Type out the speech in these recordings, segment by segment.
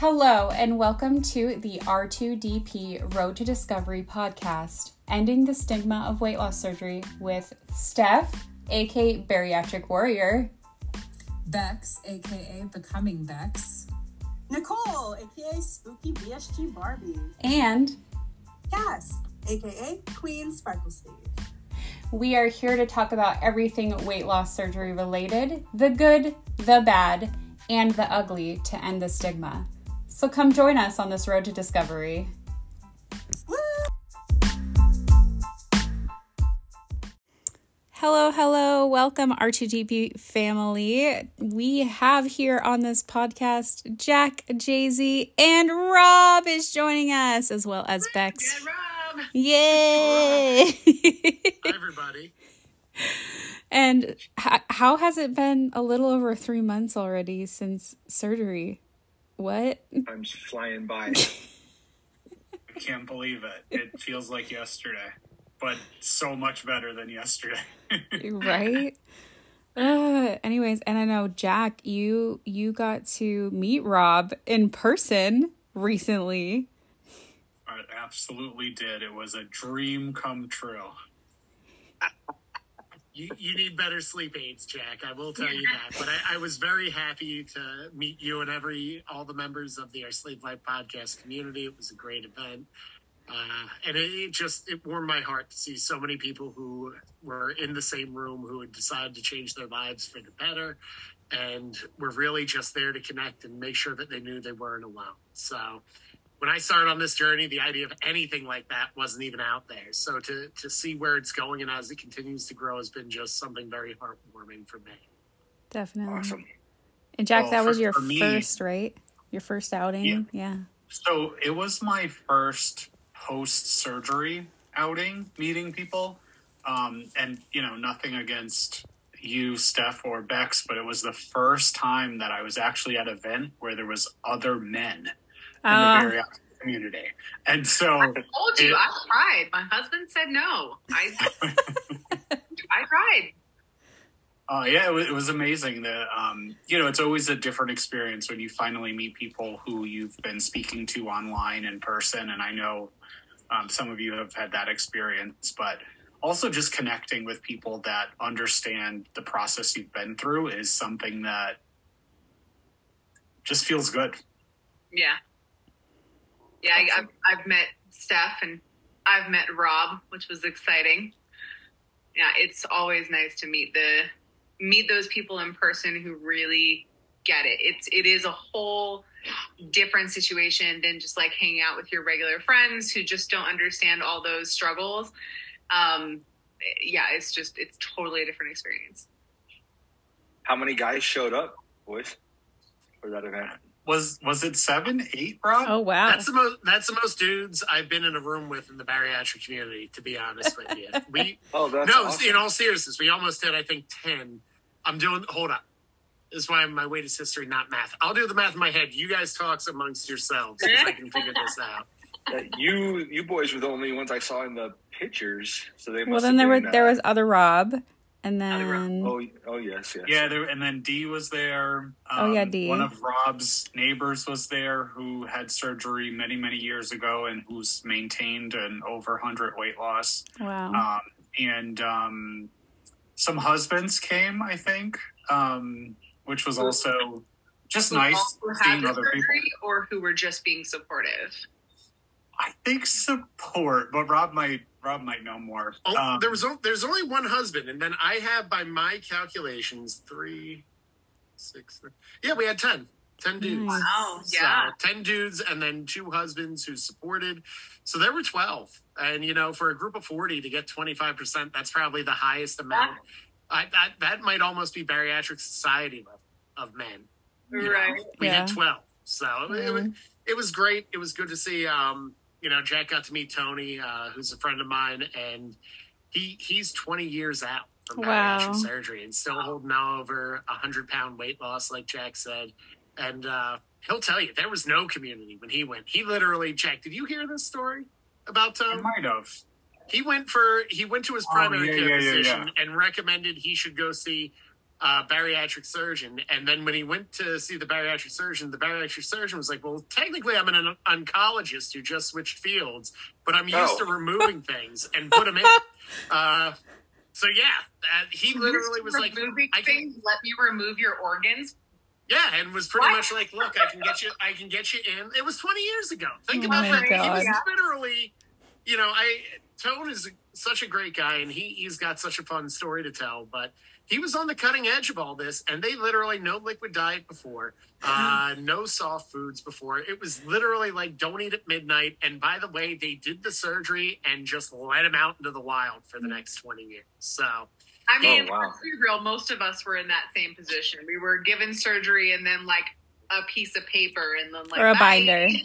Hello, and welcome to the R2DP Road to Discovery podcast, ending the stigma of weight loss surgery with Steph, aka Bariatric Warrior, Bex, aka Becoming Bex, Nicole, aka Spooky VSG Barbie, and Cass, aka Queen Sparkle Sleeve. We are here to talk about everything weight loss surgery related the good, the bad, and the ugly to end the stigma. So come join us on this road to discovery. Hello, hello. Welcome, R2DP family. We have here on this podcast Jack, JZ, and Rob is joining us, as well as Bex. Yeah, Rob. Yay! Hi, everybody. and h- how has it been a little over three months already since surgery? What? Time's flying by. I can't believe it. It feels like yesterday, but so much better than yesterday. right? Uh, anyways, and I know Jack, you you got to meet Rob in person recently. I absolutely did. It was a dream come true. You, you need better sleep aids, Jack. I will tell you that. But I, I was very happy to meet you and every all the members of the Our Sleeve Life podcast community. It was a great event. Uh, and it, it just it warmed my heart to see so many people who were in the same room who had decided to change their lives for the better and were really just there to connect and make sure that they knew they weren't alone so when i started on this journey the idea of anything like that wasn't even out there so to to see where it's going and as it continues to grow has been just something very heartwarming for me Definitely. Awesome. And Jack, Well, that was for- your for me- first, right? Your first outing? Yeah. So it was my first post surgery outing, meeting people. Um, and, you know, nothing against you, Steph, or Bex, but it was the first time that I was actually at an event where there was other men in Ah. the bariatric community. And so I told you It- I tried. My husband said no. I I tried. Uh, yeah, it was, it was amazing. That um, you know, it's always a different experience when you finally meet people who you've been speaking to online in person. And I know um, some of you have had that experience, but also just connecting with people that understand the process you've been through is something that just feels good. Yeah. Yeah, I, I've, I've met Steph and I've met Rob, which was exciting. Yeah, it's always nice to meet the meet those people in person who really get it. It's it is a whole different situation than just like hanging out with your regular friends who just don't understand all those struggles. Um, yeah, it's just it's totally a different experience. How many guys showed up, boys, for that event? Was was it seven, eight, Rob? Oh, wow. That's the most. That's the most dudes I've been in a room with in the bariatric community. To be honest with you, we Oh, that's no. awesome. In all seriousness, we almost did. I think ten. I'm doing. Hold up. This is why my weight is history, not math. I'll do the math in my head. You guys talk amongst yourselves. 'cause I can figure this out. Uh, you you boys were the only ones I saw in the pictures, so they. well, must then there have were been, there uh, was other Rob, and then Oh, oh yes, yes. Yeah, there, and then D was there. Um, Oh, yeah, Dee. One of Rob's neighbors was there who had surgery many, many years ago and who's maintained an over 100 weight loss. wow. Um, and um, some husbands came, I think, um, which was also just Who nice also had seeing the other people. or who were just being supportive. I think support, but Rob might Rob might know more. Oh, Um, there was there's only one husband, and then I have, by my calculations, three, six. Yeah, we had ten. Ten dudes. Nice. Wow, So, yeah. ten dudes, and then two husbands who supported. So there were twelve, and you know, for a group of forty to get twenty five percent, that's probably the highest amount. I, that that might almost be bariatric society level of men. you know. Right. We Yeah. had twelve, so it, Yeah. was, it was great. It was good to see. Um, you know, Jack got to meet Tony, uh, who's a friend of mine, and he he's 20 years out from Wow. bariatric surgery and still holding on over a hundred pound weight loss, like Jack said. And uh, he'll tell you there was no community when he went. He literally checked. Did you hear this story about I Tom? might have. He went for he went to his Oh, primary yeah, care yeah, yeah, physician and recommended he should go see uh, bariatric surgeon. And then when he went to see the bariatric surgeon, the bariatric surgeon was like, "Well, technically, I'm an oncologist who just switched fields, but I'm used Oh. to removing things and put them in." Uh, so yeah, uh, he literally was like, "I can." Let me remove your organs. Yeah, and was pretty What? much like, "Look, I can get you. I can get you in." It was 20 years ago. Think Oh about my that. He was God. literally, you know, I Tone is such a great guy, and he he's got such a fun story to tell. But he was on the cutting edge of all this, and they literally no liquid diet before, uh, no soft foods before. It was literally like don't eat at midnight. And by the way, they did the surgery and just let him out into the wild for the next 20 years. So. I mean, Oh, wow. let's be real. Most of us were in that same position. We were given surgery and then like a piece of paper and then like Or a bye. binder.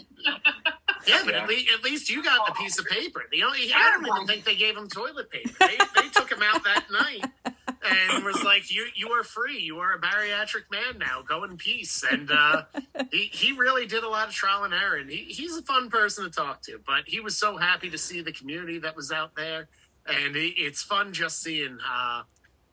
Yeah, but Yeah. at, least, at least you got the piece of paper. The only I don't even think they gave him toilet paper. They, they took him out that night and was like, "You you are free. You are a bariatric man now. Go in peace." And uh, he he really did a lot of trial and error. And he, he's a fun person to talk to. But he was so happy to see the community that was out there, and it, it's fun just seeing. Uh,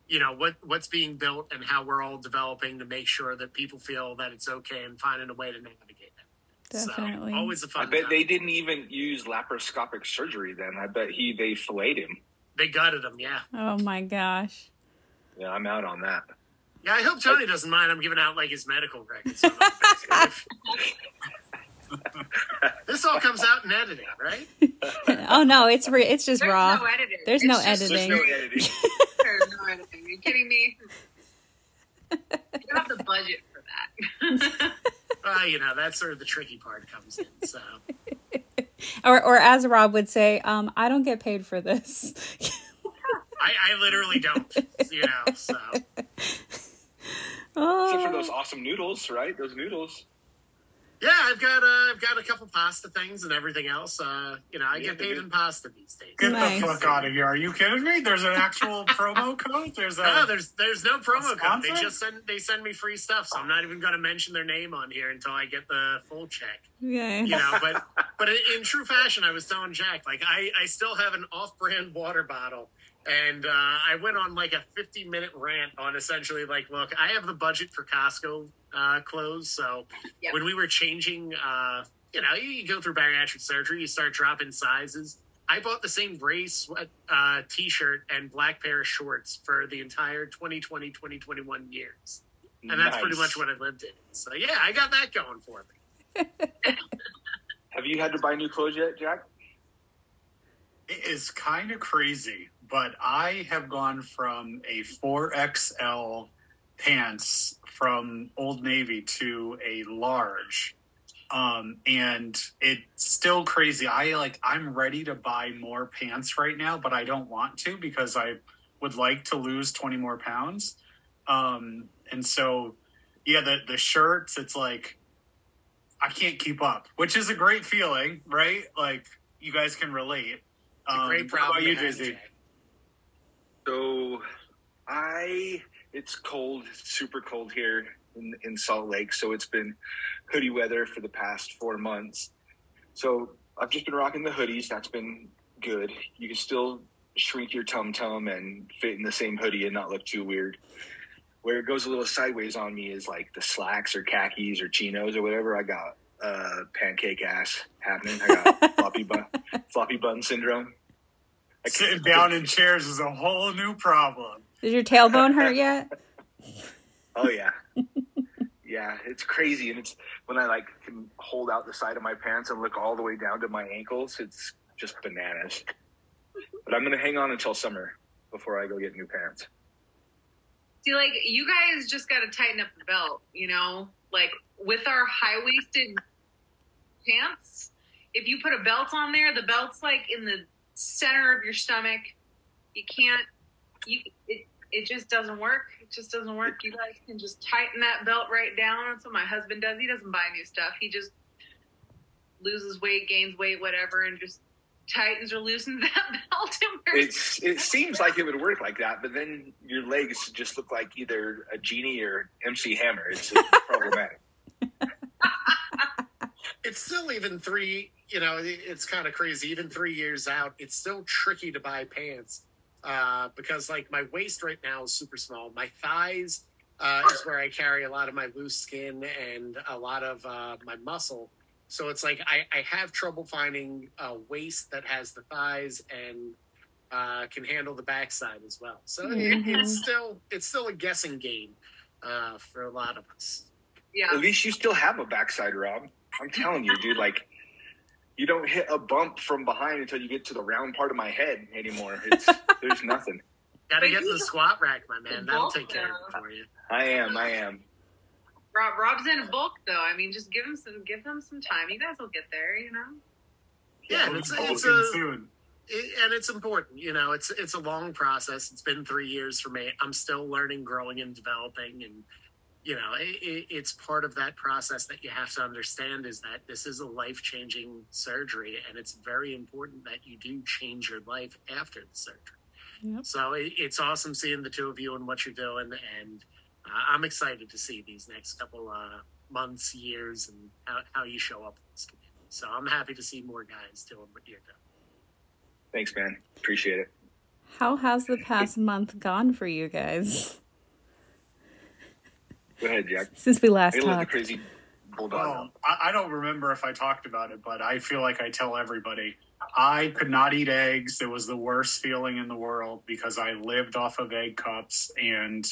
you know what what's being built and how we're all developing to make sure that people feel that it's okay and finding a way to navigate it. Definitely. So, always a fun. I bet time. they didn't even use laparoscopic surgery then. I bet he they filleted him. They gutted him, yeah. Oh my gosh. Yeah, I'm out on that. Yeah, I hope Tony doesn't mind. I'm giving out like his medical records. on Facebook. this all comes out in editing, right? Oh no, it's re- it's just There's raw. no editing. There's It's no just- There's editing. no editing. There's no editing. Are you kidding me? You don't have the budget for that. Uh, you know, that's sort of the tricky part comes in. So, Or or as Rob would say, um, I don't get paid for this. I, I literally don't, you know. So, Except for oh. those awesome noodles, right? Those noodles. yeah, I've got uh, I've got a couple pasta things and everything else. Uh, you know, I Yeah, get paid do. in pasta these days. Get Nice. the fuck out of here! Are you kidding me? There's an actual promo code. There's a. No, there's there's no promo code. They just send they send me free stuff, so I'm not even going to mention their name on here until I get the full check. Yeah. you know but but in, in true fashion i was telling jack like i i still have an off-brand water bottle and uh, i went on like a 50 minute rant on essentially like look i have the budget for costco uh, clothes so Yep. when we were changing uh, you know you go through bariatric surgery you start dropping sizes. I bought the same gray sweat uh, t-shirt and black pair of shorts for the entire 2020 2021 years. And that's pretty much what i lived in. So yeah i got that going for me. Have you had to buy new clothes yet, Jack? It is kind of crazy, but I have gone from a 4XL pants from Old Navy to a large. Um, and it's still crazy. I like, I'm ready to buy more pants right now, but I don't want to because I would like to lose 20 more pounds. Um, and so, yeah, the, the shirts, it's like, I can't keep up, which is a great feeling, right? Like, you guys can relate. A great Um, problem What about you, to have, Jizzy? Jack. So, I it's cold, super cold here in, in Salt Lake. So it's been hoodie weather for the past four months. So I've just been rocking the hoodies. That's been good. You can still shrink your tum tum and fit in the same hoodie and not look too weird. Where it goes a little sideways on me is like the slacks or khakis or chinos or whatever. I got uh, pancake ass happening. I got floppy bun, floppy bun syndrome. I Sitting down in chairs is a whole new problem. Did your tailbone hurt yet? Oh yeah, yeah. It's crazy, and it's when I like can hold out the side of my pants and look all the way down to my ankles. It's just bananas. But I'm gonna hang on until summer before I go get new pants. See, like you guys just got to tighten up the belt, you know, like with our high waisted pants. If you put a belt on there, the belt's like in the center of your stomach. You can't. You it it just doesn't work. It just doesn't work. You guys can just tighten that belt right down. That's what my husband does. He doesn't buy new stuff. He just loses weight, gains weight, whatever, and just tightens or loosens that belt. It's it seems like it would work like that, but then your legs just look like either a genie or MC Hammer. It's, it's problematic. it's still even three you know it's kind of crazy even three years out it's still tricky to buy pants uh, because like my waist right now is super small my thighs uh, is where I carry a lot of my loose skin and a lot of uh, my muscle. So it's like I, I have trouble finding a waist that has the thighs and uh, can handle the backside as well. So it, it's still it's still a guessing game uh, for a lot of us. Yeah. At least you still have a backside, Rob. I'm telling you, dude. Like, you don't hit a bump from behind until you get to the round part of my head anymore. It's there's nothing. Got to get in the squat rack, my man. That'll take care of it for you. I am. I am. Rob Rob's in bulk though. I mean, just give him some give him some time. You guys will get there, you know. Yeah, and it's, it's Open a soon. it, and it's important. You know, it's it's a long process. It's been three years for me. I'm still learning, growing, and developing, and you know, it, it, it's part of that process that you have to understand is that this is a life changing surgery, and it's very important that you do change your life after the surgery. Yep. So it, it's awesome seeing the two of you and what you're doing, and uh, I'm excited to see these next couple uh, months, years, and how, how you show up in this community. So I'm happy to see more guys doing what you're doing. Thanks, man. Appreciate it. How has the past month gone for you guys Go ahead, Jack. since we last Hey, let talked? crazy bulldog. Well, I, I don't remember if I talked about it, but I feel like I tell everybody. I could not eat eggs. It was the worst feeling in the world because I lived off of egg cups. And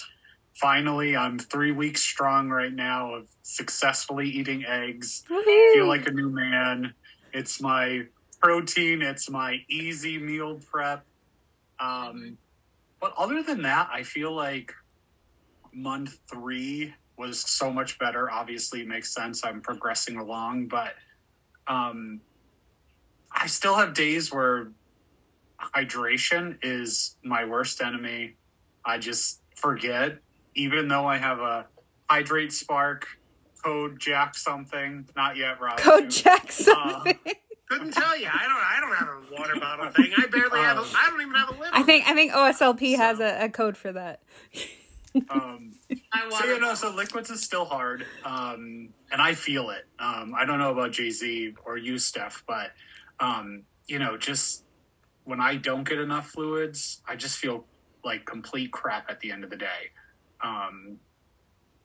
finally, I'm three weeks strong right now of successfully eating eggs. I feel like a new man. It's my protein, it's my easy meal prep. Um, but other than that, I feel like month three was so much better. Obviously, it makes sense. I'm progressing along, but um, I still have days where hydration is my worst enemy. I just forget, even though I have a HidrateSpark code Jack something. Not yet, Rob. Code. Jack something. Couldn't tell you. I don't. I don't have a water bottle thing. I barely have. A, I don't even have a lid. I think I think OSLP has a, a code for that. Um, so you know, so liquids is still hard, um, and I feel it. Um, I don't know about JZ or you, Steph, but um, you know, just when I don't get enough fluids, I just feel like complete crap at the end of the day. Um,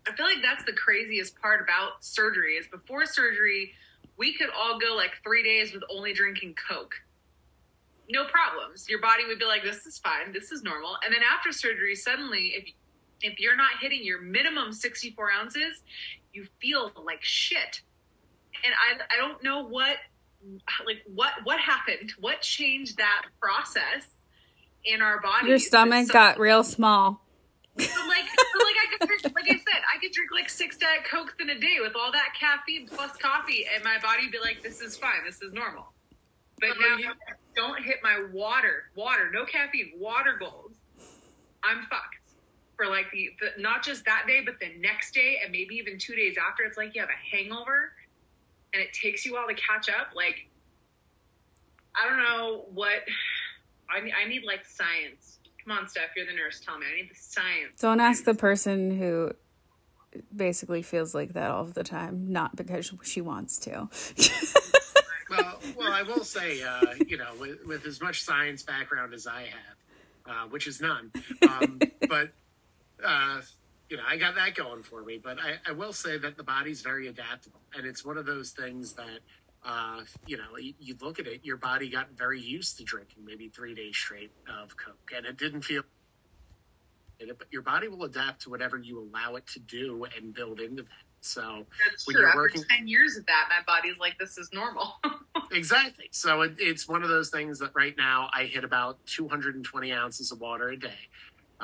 I feel like that's the craziest part about surgery is before surgery, we could all go like three days with only drinking Coke. No problems. Your body would be like, this is fine, this is normal. And then after surgery, suddenly, if if you're not hitting your minimum 64 ounces, you feel like shit. And I I don't know what like what what happened, what changed that process in our body. Your stomach So- got real small. so like, so like I could drink, like I said, I could drink like six diet cokes in a day with all that caffeine plus coffee, and my body be like, "This is fine. This is normal." But But now, you- don't hit my water, water, no caffeine, water goals. I'm fucked for like the, the not just that day, but the next day, and maybe even two days after. It's like you have a hangover, and it takes you a while to catch up. Like, I don't know what. I need, I need like science. Come on, Steph, you're the nurse. Tell me. I need the science. Don't ask the person who basically feels like that all the time, not because she wants to. well, well, I will say, uh, you know, with, with as much science background as I have, uh, which is none, um, but uh, you know, I got that going for me. But I, I will say that the body's very adaptable, and it's one of those things that. Uh, you know, you, you look at it, your body got very used to drinking maybe three days straight of Coke, and it didn't feel but your body will adapt to whatever you allow it to do and build into that. So That's when true. you're After working- 10 years of that, my body's like, this is normal. Exactly. So it, it's one of those things that right now I hit about 220 ounces of water a day.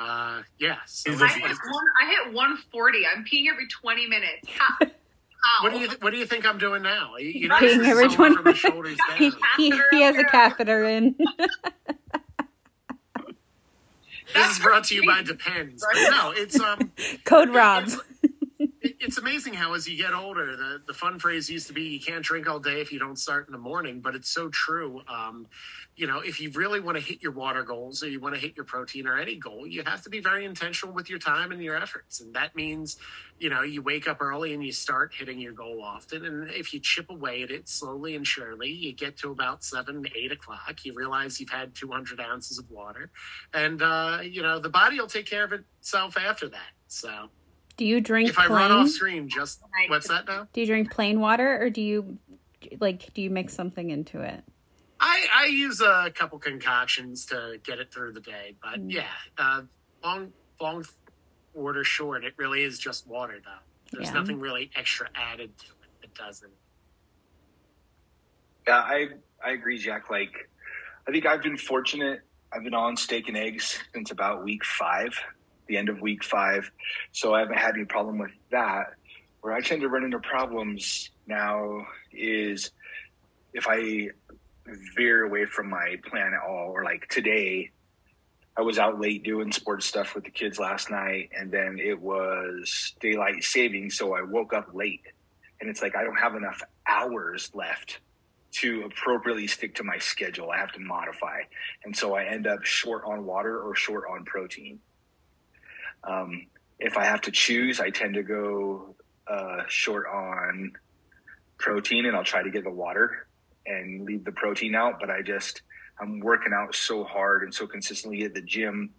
Uh, yeah. So I hit, one, I hit 140. I'm peeing every 20 minutes. How? How? what do you th- What do you think I'm doing now? You, you Peeing every 20 from the shoulders he, he, he has a catheter in. This is brought to you by Depends. But no, it's um, Code Rob. it- it's amazing how as you get older, the the fun phrase used to be you can't drink all day if you don't start in the morning, but it's so true. Um, you know, if you really want to hit your water goals or you want to hit your protein or any goal, you have to be very intentional with your time and your efforts. And that means, you know, you wake up early and you start hitting your goal often. And if you chip away at it slowly and surely, you get to about seven, eight o'clock, you realize you've had 200 ounces of water. And, uh, you know, the body will take care of itself after that. So. Do you drink if I run off screen, just what's that now? Do you drink plain water or do you like do you mix something into it? I, I use a couple concoctions to get it through the day, but Mm. yeah, uh, long long order short, it really is just water though. There's Yeah. nothing really extra added to it. It doesn't. Yeah, I I agree, Jack. Like, I think I've been fortunate. I've been on steak and eggs since about week five, the end of week five. So I haven't had any problem with that. Where I tend to run into problems now is if I veer away from my plan at all, or like today, I was out late doing sports stuff with the kids last night, and then it was daylight saving, so I woke up late. And it's like I don't have enough hours left to appropriately stick to my schedule. I have to modify. And so I end up short on water or short on protein. Um, if I have to choose, I tend to go uh, short on protein and I'll try to get the water and leave the protein out. But I just, I'm working out so hard and so consistently at the gym.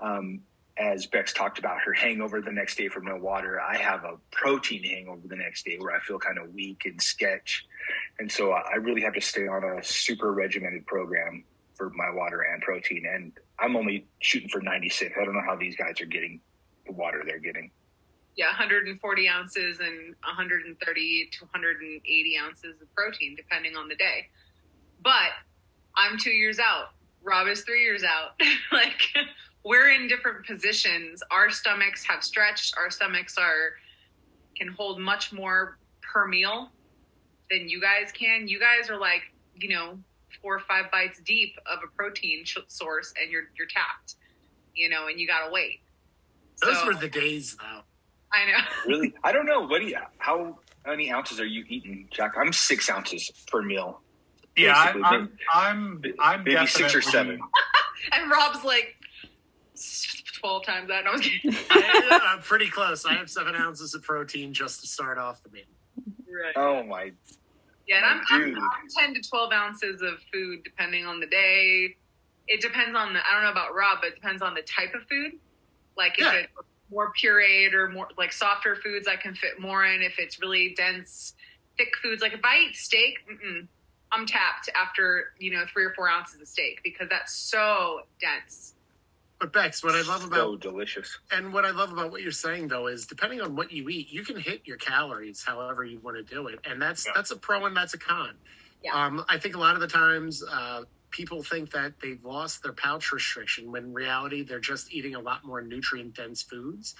Um, as Bex talked about her hangover the next day from no water, I have a protein hangover the next day where I feel kind of weak and sketch. And so I really have to stay on a super regimented program for my water and protein. And I'm only shooting for 96. I don't know how these guys are getting the water they're getting. Yeah, 140 ounces and 130 to 180 ounces of protein, depending on the day. But I'm two years out. Rob is three years out. like we're in different positions. Our stomachs have stretched. Our stomachs are can hold much more per meal than you guys can. You guys are like, you know, four or five bites deep of a protein source, and you're you're tapped. You know, and you gotta wait. Those So- were the days though. I know. Really? I don't know. What do you, how many ounces are you eating, Jack? I'm six ounces per meal. Yeah, I, Basically, I'm, I'm, I'm Maybe six or seven. And Rob's like twelve times that. No, I was kidding. I, I'm pretty close. I have seven ounces of protein just to start off the meal. Right. Oh my. Yeah, and I'm, I'm. I'm ten to twelve ounces of food depending on the day. It depends on the. I don't know about Rob, but it depends on the type of food. Like if Yeah. it's more pureed or more like softer foods, I can fit more in. If it's really dense, thick foods, like if I eat steak, I'm tapped after you know three or four ounces of steak because that's so dense. But Bex, what I love about So delicious. And what I love about what you're saying though is depending on what you eat, you can hit your calories however you want to do it. And that's Yeah. that's a pro and that's a con. Yeah. Um, I think a lot of the times uh, people think that they've lost their pouch restriction when reality they're just eating a lot more nutrient dense foods.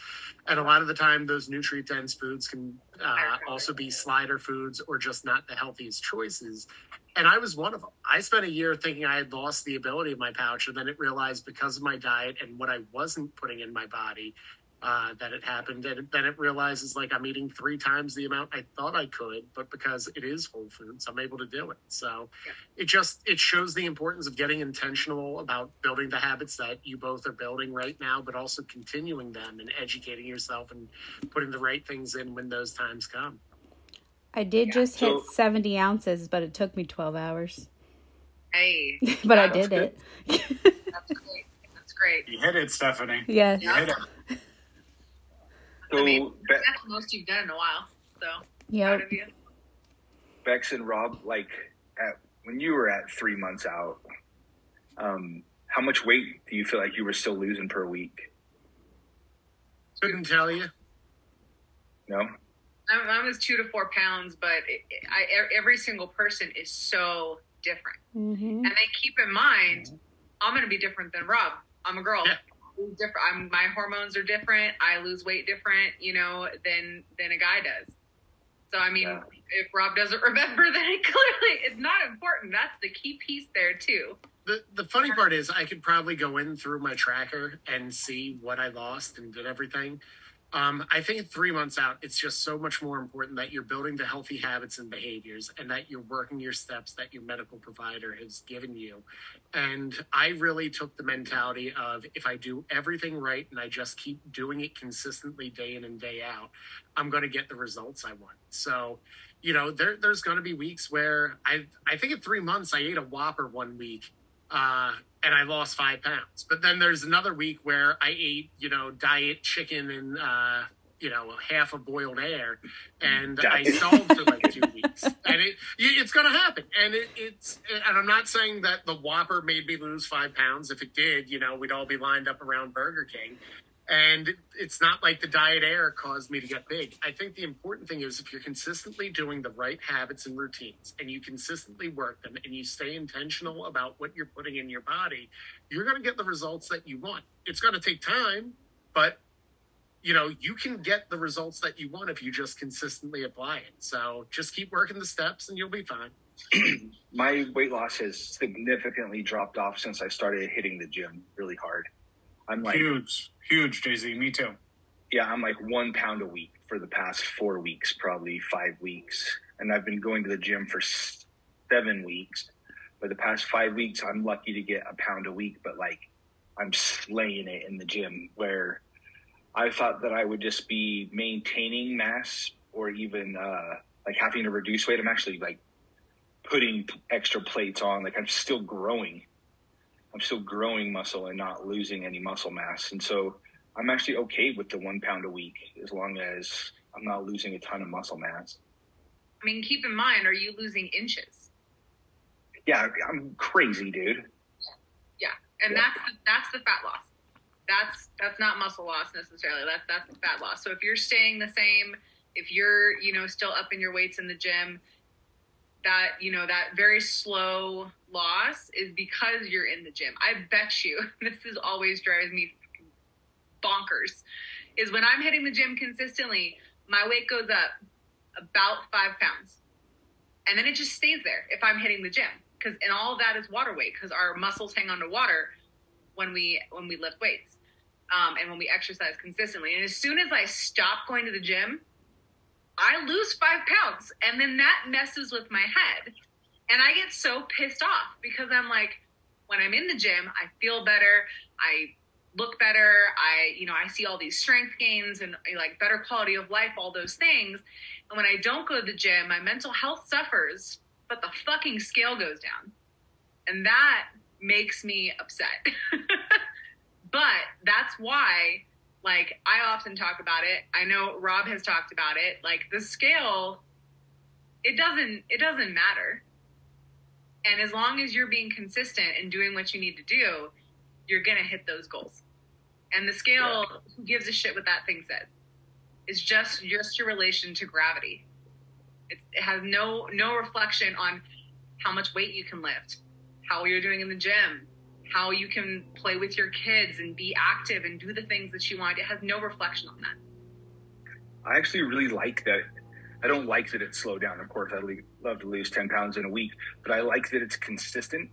And a lot of the time those nutrient dense foods can uh, also be slider foods or just not the healthiest choices. And I was one of them. I spent a year thinking I had lost the ability of my pouch, and then it realized because of my diet and what I wasn't putting in my body uh, that it happened. And then it realizes like I'm eating three times the amount I thought I could, but because it is whole foods, I'm able to do it. So it just it shows the importance of getting intentional about building the habits that you both are building right now, but also continuing them and educating yourself and putting the right things in when those times come. I did just hit So- 70 ounces, but it took me 12 hours. Hey, but I That's did it. that's great. That's great. You hit it, Stephanie. yes. You hit it. So I mean, Be- that's the most you've done in a while. So proud Yep. of you. Bex and Rob, like at, when you were at three months out, um, how much weight do you feel like you were still losing per week? Couldn't tell you. No. I, I was two to four pounds, but it, it- I, e- every single person is so different. hmm And then keep in mind, I'm going to be different than Rob. I'm a girl. Yeah. Different. I'm, my hormones are different. I lose weight different, you know, than than a guy does. So I mean, Yeah. if Rob doesn't remember, then it clearly it's not important. That's the key piece there too. The the funny part is I could probably go in through my tracker and see what I lost and did everything. Um, I think three months out, it's just so much more important that you're building the healthy habits and behaviors and that you're working your steps that your medical provider has given you. And I really took the mentality of if I do everything right and I just keep doing it consistently day in and day out, I'm going to get the results I want. So, you know, there, there's going to be weeks where I, I think in three months I ate a Whopper one week uh, and I lost five pounds. But then there's another week where I ate, you know, diet chicken and, uh, you know, half a boiled air, and I stalled for like two weeks. And it, it's going to happen. And it, it's, and I'm not saying that the Whopper made me lose five pounds. If it did, you know, we'd all be lined up around Burger King. And it's not like the diet air caused me to get big. I think the important thing is if you're consistently doing the right habits and routines and you consistently work them and you stay intentional about what you're putting in your body, you're going to get the results that you want. It's going to take time, but you know, you can get the results that you want if you just consistently apply it. So just keep working the steps and you'll be fine. My weight loss has significantly dropped off since I started hitting the gym really hard. I'm like, huge, huge, JZ. Me too. yeah, I'm like one pound a week for the past four weeks, probably five weeks. And I've been going to the gym for seven weeks. But the past five weeks, I'm lucky to get a pound a week, but like I'm slaying it in the gym where I thought that I would just be maintaining mass or even uh, like having to reduce weight. I'm actually like putting extra plates on. Like I'm still growing. I'm still growing muscle and not losing any muscle mass. And so I'm actually okay with the one pound a week as long as I'm not losing a ton of muscle mass. I mean, keep in mind, are you losing inches? Yeah, I'm crazy, dude. Yeah, and Yeah. that's the, that's the fat loss. That's that's not muscle loss necessarily. That's that's the fat loss. So if you're staying the same, if you're you know still up in your weights in the gym, that you know that very slow loss is because you're in the gym. I bet you this is always drives me bonkers. Is when I'm hitting the gym consistently, my weight goes up about five pounds, and then it just stays there if I'm hitting the gym because and all of that is water weight because our muscles hang onto water when we when we lift weights um, and when we exercise consistently. And as soon as I stop going to the gym, I lose five pounds, and then that messes with my head, and I get so pissed off because I'm like, when I'm in the gym, I feel better, I look better, I you know I see all these strength gains and eh, like better quality of life, all those things. And when I don't go to the gym, my mental health suffers, but the fucking scale goes down. And that makes me upset. but that's why, like, I often talk about it. I know Rob has talked about it. Like, the scale, it doesn't, it doesn't matter. And as long as you're being consistent and doing what you need to do, you're gonna hit those goals. And the scale, who gives a shit what that thing says? It's just just your relation to gravity. It's, it has no no reflection on how much weight you can lift, how you're doing in the gym, how you can play with your kids and be active and do the things that you want. It has no reflection on that. I actually really like that. I don't like that it's slowed down. Of course, I'd le- love to lose 10 pounds in a week, but I like that it's consistent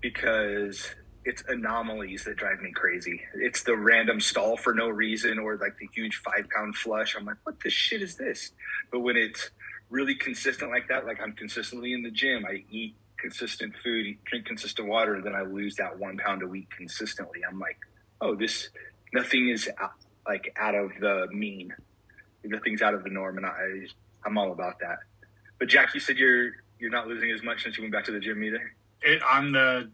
because it's anomalies that drive me crazy. It's the random stall for no reason or like the huge five pound flush. I'm like, what the shit is this? But when it's really consistent like that, like I'm consistently in the gym, I eat consistent food, drink consistent water, then I lose that one pound a week consistently. I'm like, oh, this, nothing is out, like out of the mean. Nothing's out of the norm. And I, I'm all about that. But Jack, you said you're, you're not losing as much since you went back to the gym either. It, I'm the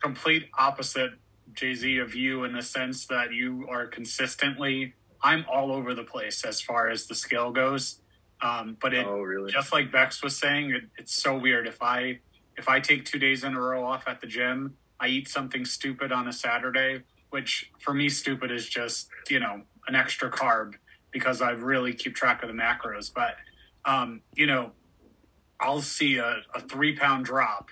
complete opposite JZ of you in the sense that you are consistently. I'm all over the place as far as the scale goes. Um, but it, oh, really? just like Bex was saying, it, it's so weird. If I if I take two days in a row off at the gym, I eat something stupid on a Saturday, which for me stupid is just you know an extra carb because I really keep track of the macros. But um, you know, I'll see a, a three pound drop,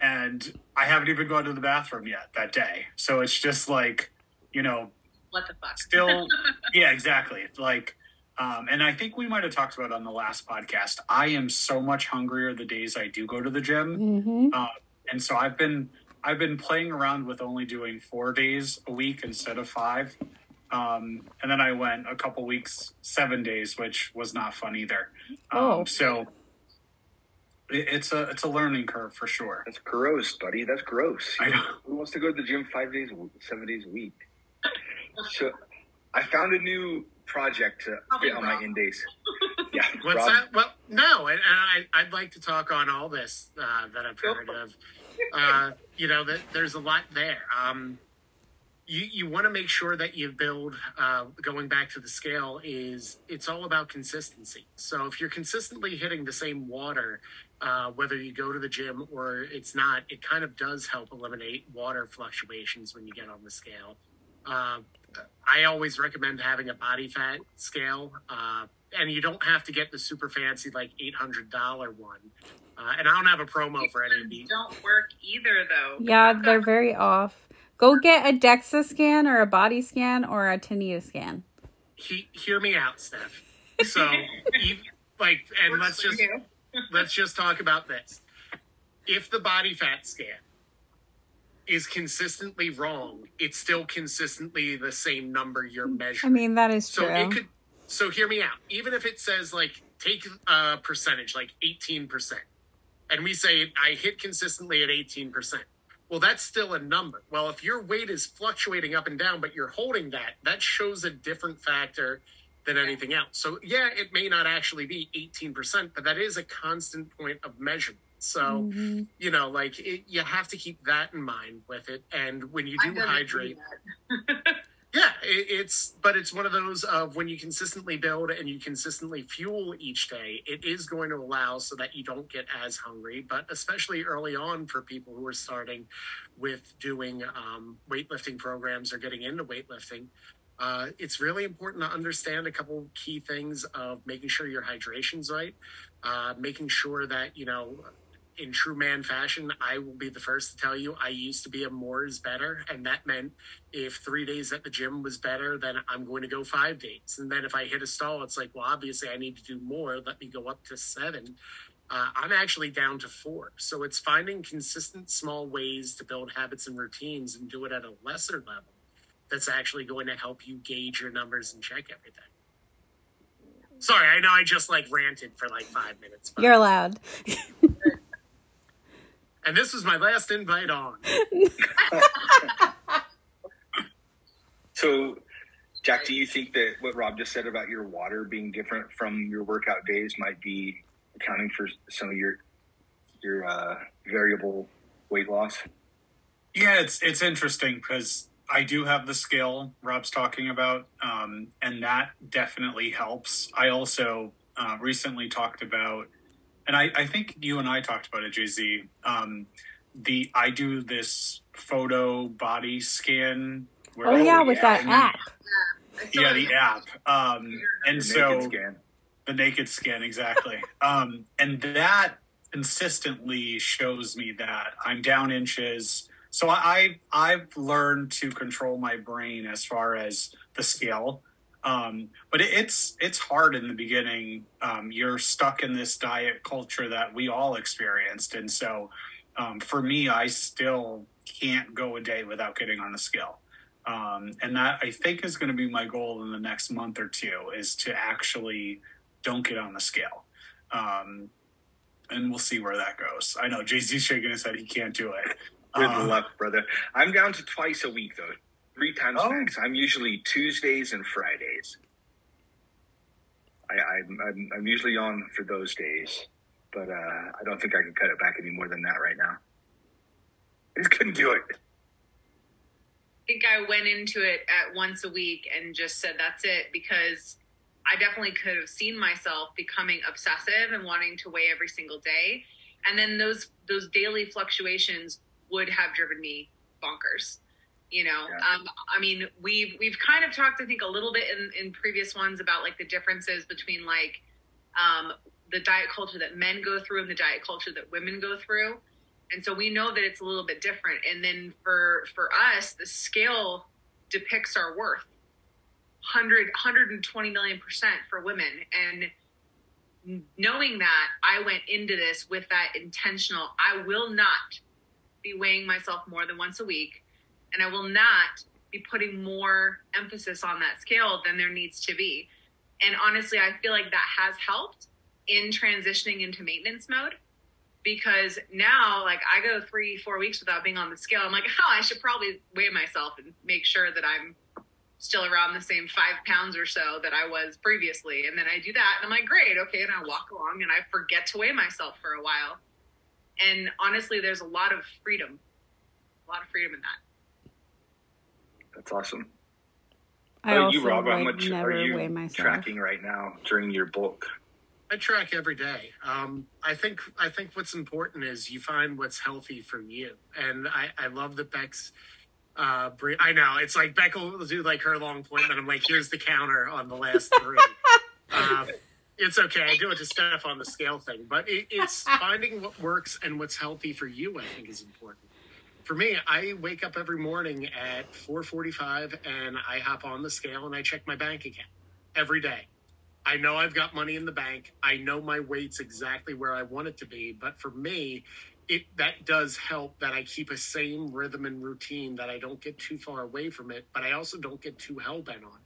and I haven't even gone to the bathroom yet that day. So it's just like you know What the fuck? still yeah exactly like um, and i think we might have talked about it on the last podcast i am so much hungrier the days i do go to the gym Mm-hmm. uh, and so i've been i've been playing around with only doing four days a week instead of five um, and then i went a couple weeks seven days which was not fun either um, Oh. so it, it's a it's a learning curve for sure That's gross, buddy. That's gross. I know. Who wants to go to the gym five days, seven days a week? So, I found a new project to Probably fit on my Rob. in days. Yeah, What's Rob, that? Well, no, and, and I, I'd like to talk on all this uh, that I've heard of. uh, you know, that there's a lot there. Um, you you want to make sure that you build. Uh, going back to the scale, is it's all about consistency. So if you're consistently hitting the same water, uh, whether you go to the gym or it's not, it kind of does help eliminate water fluctuations when you get on the scale. Uh, I always recommend having a body fat scale, uh, and you don't have to get the super fancy like eight hundred dollar one. Uh, and I don't have a promo for any of these. Don't work either though. Yeah, they're very off. Go get a DEXA scan or a body scan or a tinea scan. He, hear me out, Steph. So, you, like, and Works let's just let's just talk about this. If the body fat scan is consistently wrong, it's still consistently the same number you're measuring. I mean, that is so true. it could. So hear me out. Even if it says like take a percentage, like eighteen percent, and we say I hit consistently at eighteen percent. Well, that's still a number. Well, if your weight is fluctuating up and down, but you're holding that, that shows a different factor than anything else. So, yeah, it may not actually be 18%, but that is a constant point of measurement. So, Mhm. you know, like it, you have to keep that in mind with it. And when you do hydrate, yeah, it, it's but it's one of those of when you consistently build and you consistently fuel each day, it is going to allow so that you don't get as hungry. But especially early on for people who are starting with doing um, weightlifting programs or getting into weightlifting, uh, it's really important to understand a couple key things of making sure your hydration's right, uh, making sure that you know in true man fashion, I will be the first to tell you I used to be a more is better. And that meant if three days at the gym was better, then I'm going to go five days. And then if I hit a stall, it's like, well, obviously I need to do more. Let me go up to seven. Uh, I'm actually down to four. So it's finding consistent small ways to build habits and routines and do it at a lesser level that's actually going to help you gauge your numbers and check everything. Sorry, I know I just like ranted for like five minutes. You're allowed. and this was my last invite on. So, Jack, do you think that what Rob just said about your water being different from your workout days might be accounting for some of your your uh, variable weight loss? Yeah, it's it's interesting because I do have the scale Rob's talking about, um, and that definitely helps. I also uh, recently talked about, and I, I think you and I talked about it, JZ. Um, the I do this photo body scan. Where Oh yeah, with yeah, that app. I yeah, the app. Um, and The so naked scan. the naked scan exactly um and that consistently shows me that i'm down inches so i i've learned to control my brain as far as the scale um but it, it's it's hard in the beginning um you're stuck in this diet culture that we all experienced and so um for me i still can't go a day without getting on the scale um, and that I think is going to be my goal in the next month or two is to actually don't get on the scale. Um, and we'll see where that goes. I know JZ's shaking his head; he can't do it. Good Um, luck, brother. I'm down to twice a week though, three times Oh. max. I'm usually Tuesdays and Fridays. I, I'm, I'm I'm usually on for those days, but uh, I don't think I can cut it back any more than that right now. I just couldn't do it. I think I went into it at once a week and just said that's it because I definitely could have seen myself becoming obsessive and wanting to weigh every single day. And then those those daily fluctuations would have driven me bonkers. You know, Yeah. um, I mean, we've we've kind of talked, I think, a little bit in, in previous ones about like the differences between like um, the diet culture that men go through and the diet culture that women go through. And so we know that it's a little bit different. And then for for us the scale depicts our worth. 100 120 million percent for women. And knowing that i went into this with that intentional i will not be weighing myself more than once a week and i will not be putting more emphasis on that scale than there needs to be and honestly i feel like that has helped in transitioning into maintenance mode because now like I go three, four weeks without being on the scale. I'm like, oh, I should probably weigh myself and make sure that I'm still around the same five pounds or so that I was previously. And then I do that and I'm like, great, okay. And I walk along and I forget to weigh myself for a while. And honestly, there's a lot of freedom, a lot of freedom in that. That's awesome. I How also you, Rob? How would much never are you weigh myself. tracking right now during your bulk? I track every day. Um, I think I think what's important is you find what's healthy for you, and I, I love that Bex. Uh, bre- I know it's like Beck will do like her long point, and I'm like, here's the counter on the last three. um, it's okay. I do it to Steph on the scale thing, but it, it's finding what works and what's healthy for you. I think is important. For me, I wake up every morning at 4:45 and I hop on the scale and I check my bank account every day. I know I've got money in the bank. I know my weight's exactly where I want it to be. But for me, it that does help that I keep a same rhythm and routine that I don't get too far away from it, but I also don't get too hell bent on.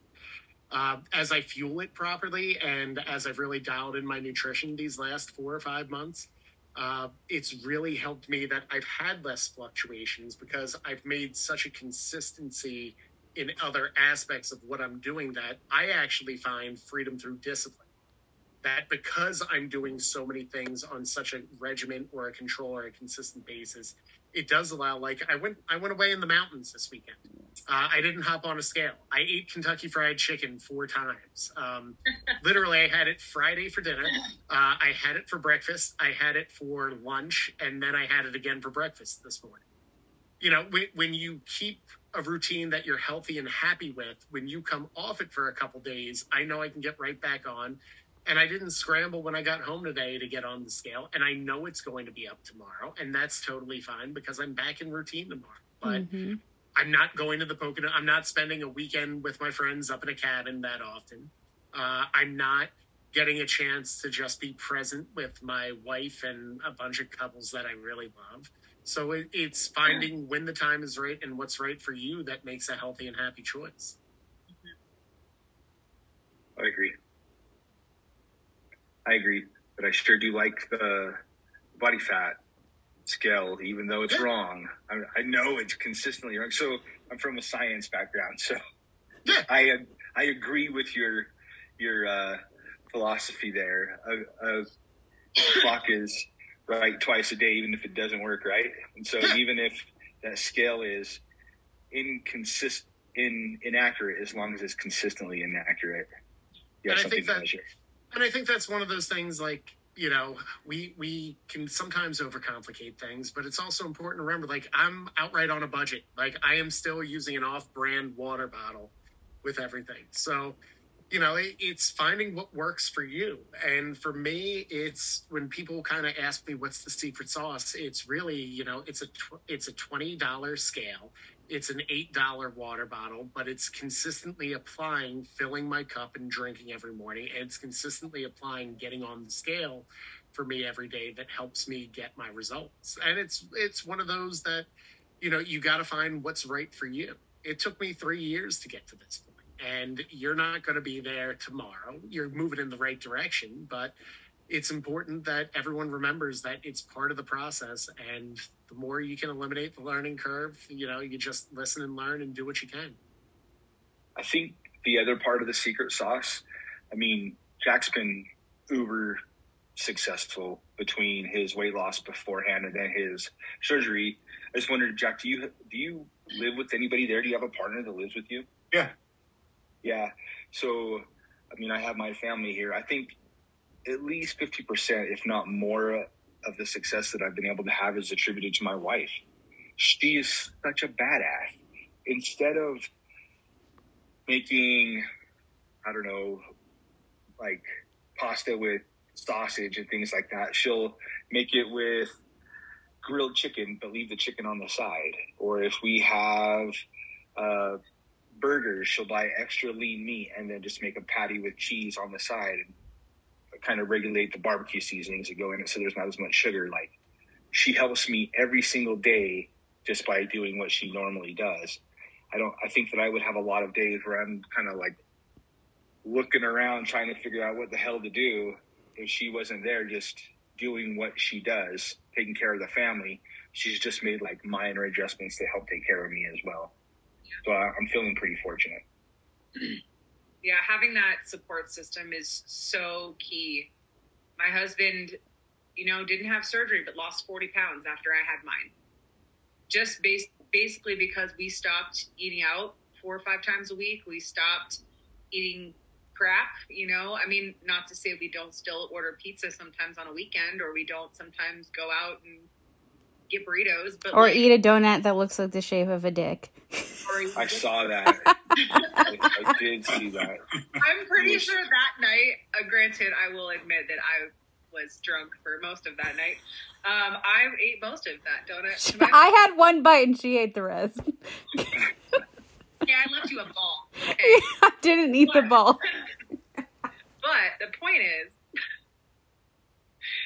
Uh, as I fuel it properly and as I've really dialed in my nutrition these last four or five months, uh, it's really helped me that I've had less fluctuations because I've made such a consistency in other aspects of what I'm doing that I actually find freedom through discipline. That because I'm doing so many things on such a regimen or a control or a consistent basis, it does allow. Like I went, I went away in the mountains this weekend. Uh, I didn't hop on a scale. I ate Kentucky Fried Chicken four times. Um, literally, I had it Friday for dinner. Uh, I had it for breakfast. I had it for lunch, and then I had it again for breakfast this morning you know when, when you keep a routine that you're healthy and happy with when you come off it for a couple days i know i can get right back on and i didn't scramble when i got home today to get on the scale and i know it's going to be up tomorrow and that's totally fine because i'm back in routine tomorrow but Mhm. i'm not going to the pocono i'm not spending a weekend with my friends up in a cabin that often uh, i'm not getting a chance to just be present with my wife and a bunch of couples that i really love so it, it's finding when the time is right and what's right for you that makes a healthy and happy choice. I agree. I agree, but I sure do like the body fat scale, even though it's Yeah. wrong. I, I know it's consistently wrong. So I'm from a science background, so Yeah. I I agree with your your uh, philosophy there. A, a clock is right twice a day, even if it doesn't work right. And so Yeah. even if that scale is inconsist in inaccurate, as long as it's consistently inaccurate, you And have I something think to that- measure. And I think that's one of those things like, you know, we we can sometimes overcomplicate things, but it's also important to remember like I'm outright on a budget. Like I am still using an off-brand water bottle with everything. So, you know, it, it's finding what works for you. And for me, it's when people kind of ask me what's the secret sauce, it's really, you know, it's a tw- it's a $20 scale. It's an $8 water bottle, but it's consistently applying, filling my cup and drinking every morning. And it's consistently applying, getting on the scale for me every day that helps me get my results. And it's it's one of those that, you know, you got to find what's right for you. It took me three years to get to this point, and you're not going to be there tomorrow. You're moving in the right direction, but it's important that everyone remembers that it's part of the process and the more you can eliminate the learning curve you know you just listen and learn and do what you can I think the other part of the secret sauce, I mean, Jack's been uber successful between his weight loss beforehand and then his surgery. I just wondered, Jack, do you do you live with anybody there? Do you have a partner that lives with you? Yeah. Yeah. So, I mean, I have my family here. I think at least 50%, if not more, of the success that I've been able to have is attributed to my wife. She is such a badass. Instead of making, I don't know, like pasta with sausage and things like that, she'll make it with grilled chicken, but leave the chicken on the side. Or if we have uh, burgers, she'll buy extra lean meat and then just make a patty with cheese on the side kind of regulate the barbecue seasonings that go in it so there's not as much sugar. Like she helps me every single day just by doing what she normally does. I don't. I think that I would have a lot of days where I'm kind of like looking around trying to figure out what the hell to do if she wasn't there, just doing what she does, taking care of the family. She's just made like minor adjustments to help take care of me as well. So I'm feeling pretty fortunate. yeah having that support system is so key my husband you know, didn't have surgery but lost 40 pounds after I had mine. Just bas- basically because we stopped eating out four or five times a week. We stopped eating crap, you know. I mean, not to say we don't still order pizza sometimes on a weekend or we don't sometimes go out and get burritos, but Or like, eat a donut that looks like the shape of a dick. I saw that. I, I did see that. I'm pretty sure that night, uh, granted, I will admit that I was drunk for most of that night. Um, I ate most of that donut. my- I had one bite and she ate the rest. yeah, I left you a ball. Okay? I didn't eat the ball. But the point is,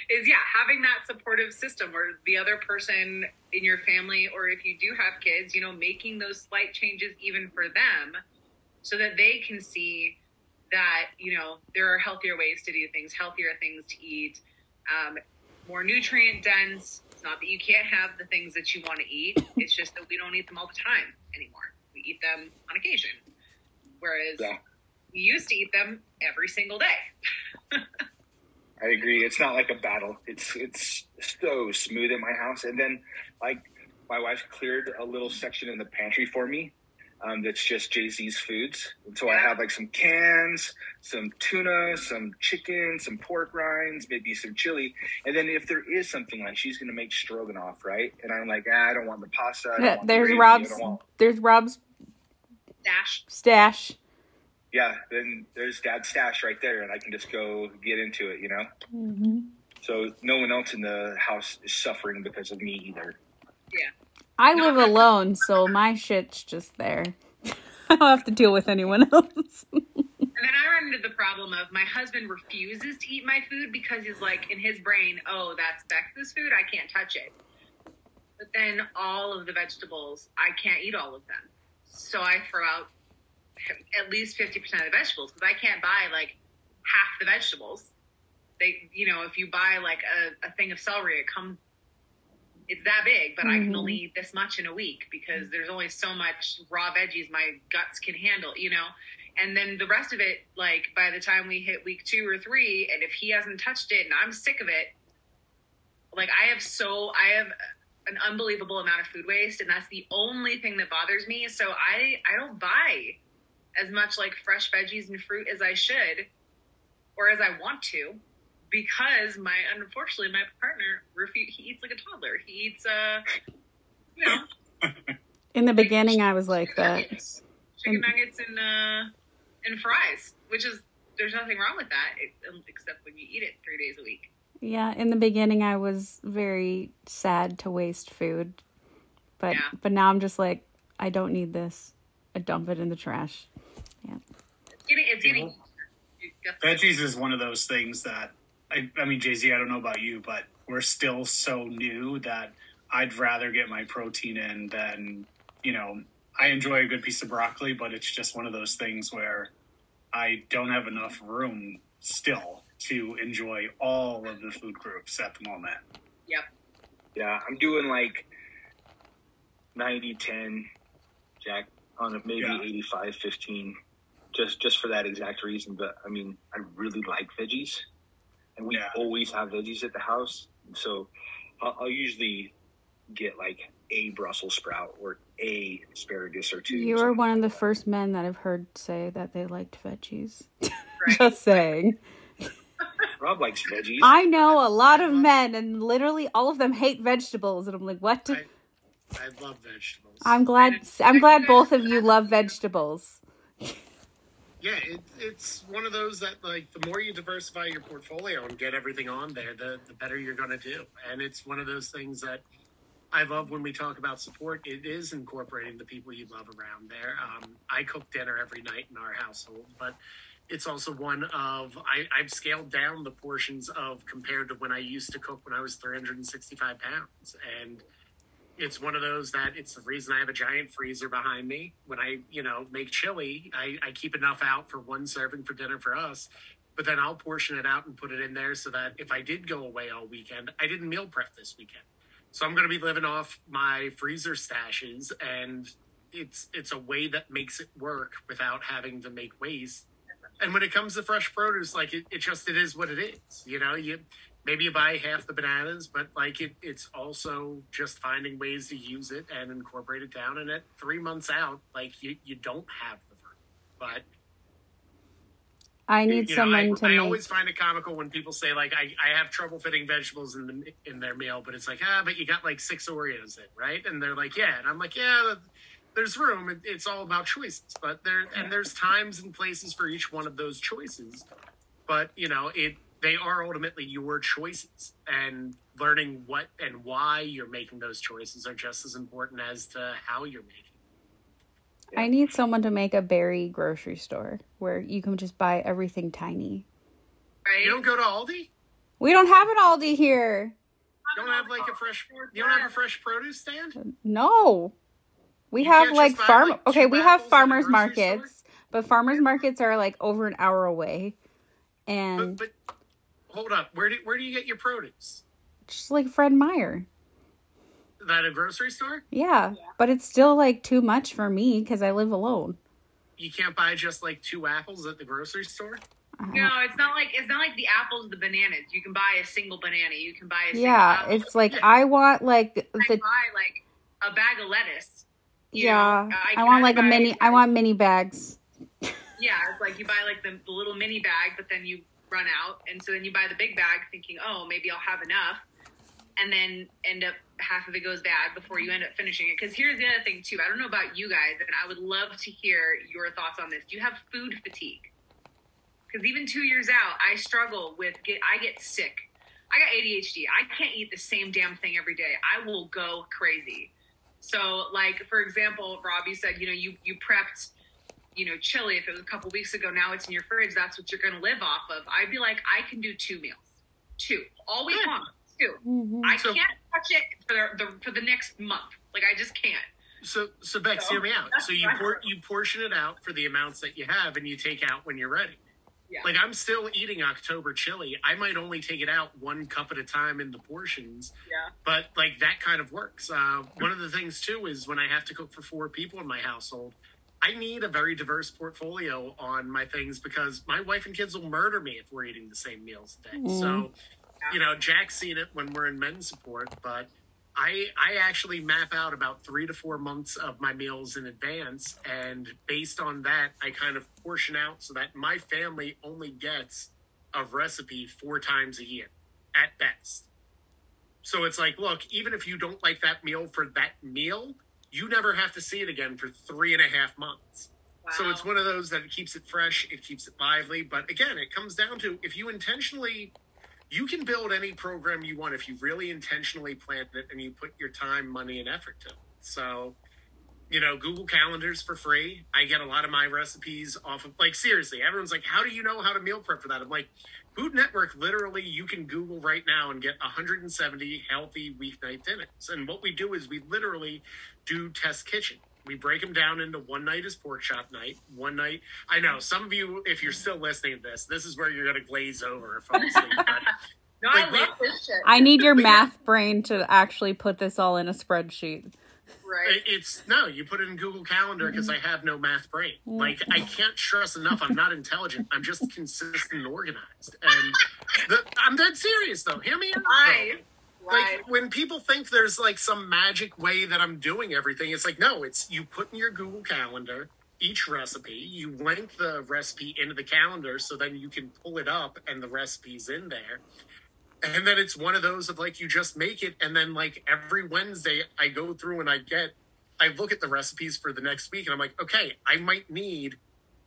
is yeah, having that supportive system where the other person in your family, or if you do have kids, you know, making those slight changes even for them, so that they can see that you know there are healthier ways to do things, healthier things to eat, um, more nutrient dense. It's not that you can't have the things that you want to eat. It's just that we don't eat them all the time anymore. We eat them on occasion. Whereas Yeah. we used to eat them every single day. I agree. It's not like a battle. It's it's so smooth in my house. And then like my wife cleared a little section in the pantry for me. Um, that's just JZ's foods. And so I have like some cans, some tuna, some chicken, some pork rinds, maybe some chili. And then if there is something like she's gonna make stroganoff, right? And I'm like, ah, I don't want the pasta. I don't want the There's gravy, I Rob's. don't want- There's Rob's Dash. stash. Yeah, then there's dad's stash right there, and I can just go get into it, you know. Mm-hmm. So no one else in the house is suffering because of me either. Yeah, I live alone, so my shit's just there. I don't have to deal with anyone else. And then I run into the problem of my husband refuses to eat my food because he's like, in his brain, oh, that's Bex's food. I can't touch it. But then all of the vegetables, I can't eat all of them. So I throw out at least 50% of the vegetables because I can't buy like half the vegetables. They, you know, if you buy like a, a thing of celery, it comes, it's that big, but I can Mhm. only eat this much in a week because there's only so much raw veggies my guts can handle, you know? And then the rest of it, like by the time we hit week two or three, and if he hasn't touched it and I'm sick of it, like I have so, I have an unbelievable amount of food waste and that's the only thing that bothers me. So I, I don't buy as much like fresh veggies and fruit as I should or as I want to because my unfortunately my partner refu- he eats like a toddler. He eats uh you know In the beginning, I was like that. nuggets, chicken nuggets and uh and fries, which is there's nothing wrong with that except when you eat it three days a week. Yeah, in the beginning, I was very sad to waste food, but Yeah. but now I'm just like, I don't need this. I dump it in the trash. Yeah. it's getting you got Veggies is one of those things that I, I mean, JZ. I don't know about you, but we're still so new that I'd rather get my protein in than you know. I enjoy a good piece of broccoli, but it's just one of those things where I don't have enough room still to enjoy all of the food groups at the moment. Yep. Yeah, I'm doing like 90 10, Jack, on a maybe Yeah. 85 15, just just for that exact reason. But I mean, I really like veggies, and we Yeah. always have veggies at the house. So I'll, I'll usually get like a Brussels sprout or a asparagus or two. you are something one of the that. first men that I've heard say that they liked veggies. Right. Just saying. Rob likes veggies. I know a lot of men, and literally all of them hate vegetables, and I'm like, what? I, I love vegetables. I'm glad. I'm glad both of you love vegetables. Yeah, it, it's one of those that like the more you diversify your portfolio and get everything on there, the the better you're going to do. And it's one of those things that I love when we talk about support. It is incorporating the people you love around there. Um, I cook dinner every night in our household, but it's also one of I, I've scaled down the portions of compared to when I used to cook when I was 365 pounds, and it's one of those that it's the reason I have a giant freezer behind me. When I, you know, make chili, I, I keep enough out for one serving for dinner for us. But then I'll portion it out and put it in there so that if I did go away all weekend, I didn't meal prep this weekend. So I'm going to be living off my freezer stashes, and it's it's a way that makes it work without having to make waste. And when it comes to fresh produce, like it, it just it is what it is. You know, you maybe you buy half the bananas, but like it, it's also just finding ways to use it and incorporate it down. And at three months out, like you, you don't have the fruit, but I need you know, someone I, to I make. always find it comical when people say like I, I have trouble fitting vegetables in the in their meal, but it's like ah, but you got like six Oreos in, right? And they're like, yeah, and I'm like, yeah, there's room. It, it's all about choices, but there and there's times and places for each one of those choices. But you know, it they are ultimately your choices, and learning what and why you're making those choices are just as important as to how you're making. I need someone to make a berry grocery store where you can just buy everything tiny. Right? You don't go to Aldi. We don't have an Aldi here. You don't have like a fresh. You don't have a fresh produce stand. No. We You have like farm like, Okay, we have apples at a farmers grocery markets, but farmers markets are like over an hour away. But, And but hold up, where do where do you get your produce? just like Fred Meyer. That a grocery store? Yeah, but it's still like too much for me cuz I live alone. You can't buy just like two apples at the grocery store. Uh-huh. No, it's not like it's not like the apples, the bananas. You can buy a single banana. You can buy a single Yeah, apple. it's like I want like I the buy like a bag of lettuce. yeah, know, I, uh, can want like a mini I want mini bags. Yeah, it's like you buy like the, the little mini bag, but then you run out, and so then you buy the big bag, thinking, oh, maybe I'll have enough, and then end up half of it goes bad before you end up finishing it. Because here's the other thing too. I don't know about you guys, and I would love to hear your thoughts on this. Do you have food fatigue? Because even two years out, I struggle with get. I get sick. I got ADHD. I can't eat the same damn thing every day. I will go crazy. So, like for example, Rob, you said you know you you prepped you know chili. If it was a couple weeks ago, now it's in your fridge. That's what you're going to live off of. I'd be like, I can do two meals, two all week Yeah. long, two. Mhm. I So- can't touch it for the, the for the next month. Like I just can't. So so Bex, So, hear me out. So you por- you portion it out for the amounts that you have, and you take out when you're ready. Yeah. Like I'm still eating October chili. I might only take it out one cup at a time in the portions, Yeah. but like that kind of works. Uh, one of the things too is when I have to cook for four people in my household, I need a very diverse portfolio on my things because my wife and kids will murder me if we're eating the same meals a day. Mm. So, you know, Jack's seen it when we're in men's support, but I I actually map out about three to four months of my meals in advance, and based on that, I kind of portion out so that my family only gets a recipe four times a year at best. So it's like, look, even if you don't like that meal for that meal, you never have to see it again for three and a half months. So it's one of those that it keeps it fresh, it keeps it lively. But again, it comes down to if you intentionally, you can build any program you want if you really intentionally plan it and you put your time, money, and effort to it. So, you know, Google Calendars for free. I get a lot of my recipes off of, like, seriously, everyone's like, how do you know how to meal prep for that? I'm like, Food Network, literally, you can Google right now and get 170 healthy weeknight dinners. And what we do is we literally do test kitchen. We break them down into one night is pork chop night, one night. I know some of you, if you're still listening to this, this is where you're going to glaze over if I'm asleep. But No, like, I we- love this shit. I need your math brain to actually put this all in a spreadsheet. Right. it's no, you put it in Google Calendar because I have no math brain. Like I can't stress enough. I'm not intelligent. I'm just consistent and organized. And the, I'm dead serious though. Hear me out. Why? like when people think there's like some magic way that I'm doing everything, it's like no, it's you put in your Google Calendar each recipe, you link the recipe into the calendar so then you can pull it up and the recipe's in there. And then it's one of those of like you just make it and then like every Wednesday I go through and I get I look at the recipes for the next week and I'm like, okay, I might need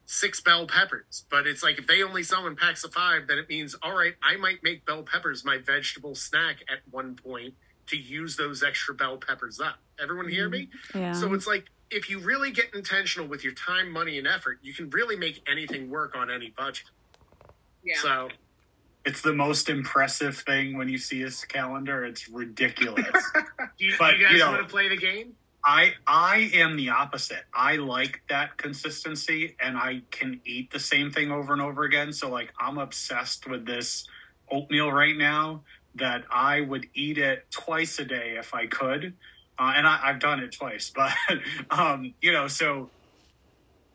six bell peppers. But it's like if they only sell in packs of five, then it means all right, I might make bell peppers my vegetable snack at one point to use those extra bell peppers up. Everyone hear me? Mm-hmm. Yeah. So it's like if you really get intentional with your time, money, and effort, you can really make anything work on any budget. yeah. So It's the most impressive thing when you see his calendar. It's ridiculous. do you, But, you guys you know- want to play the game? I I am the opposite. I like that consistency and I can eat the same thing over and over again. So like I'm obsessed with this oatmeal right now that I would eat it twice a day if I could. Uh, and I, I've done it twice, but um, you know, so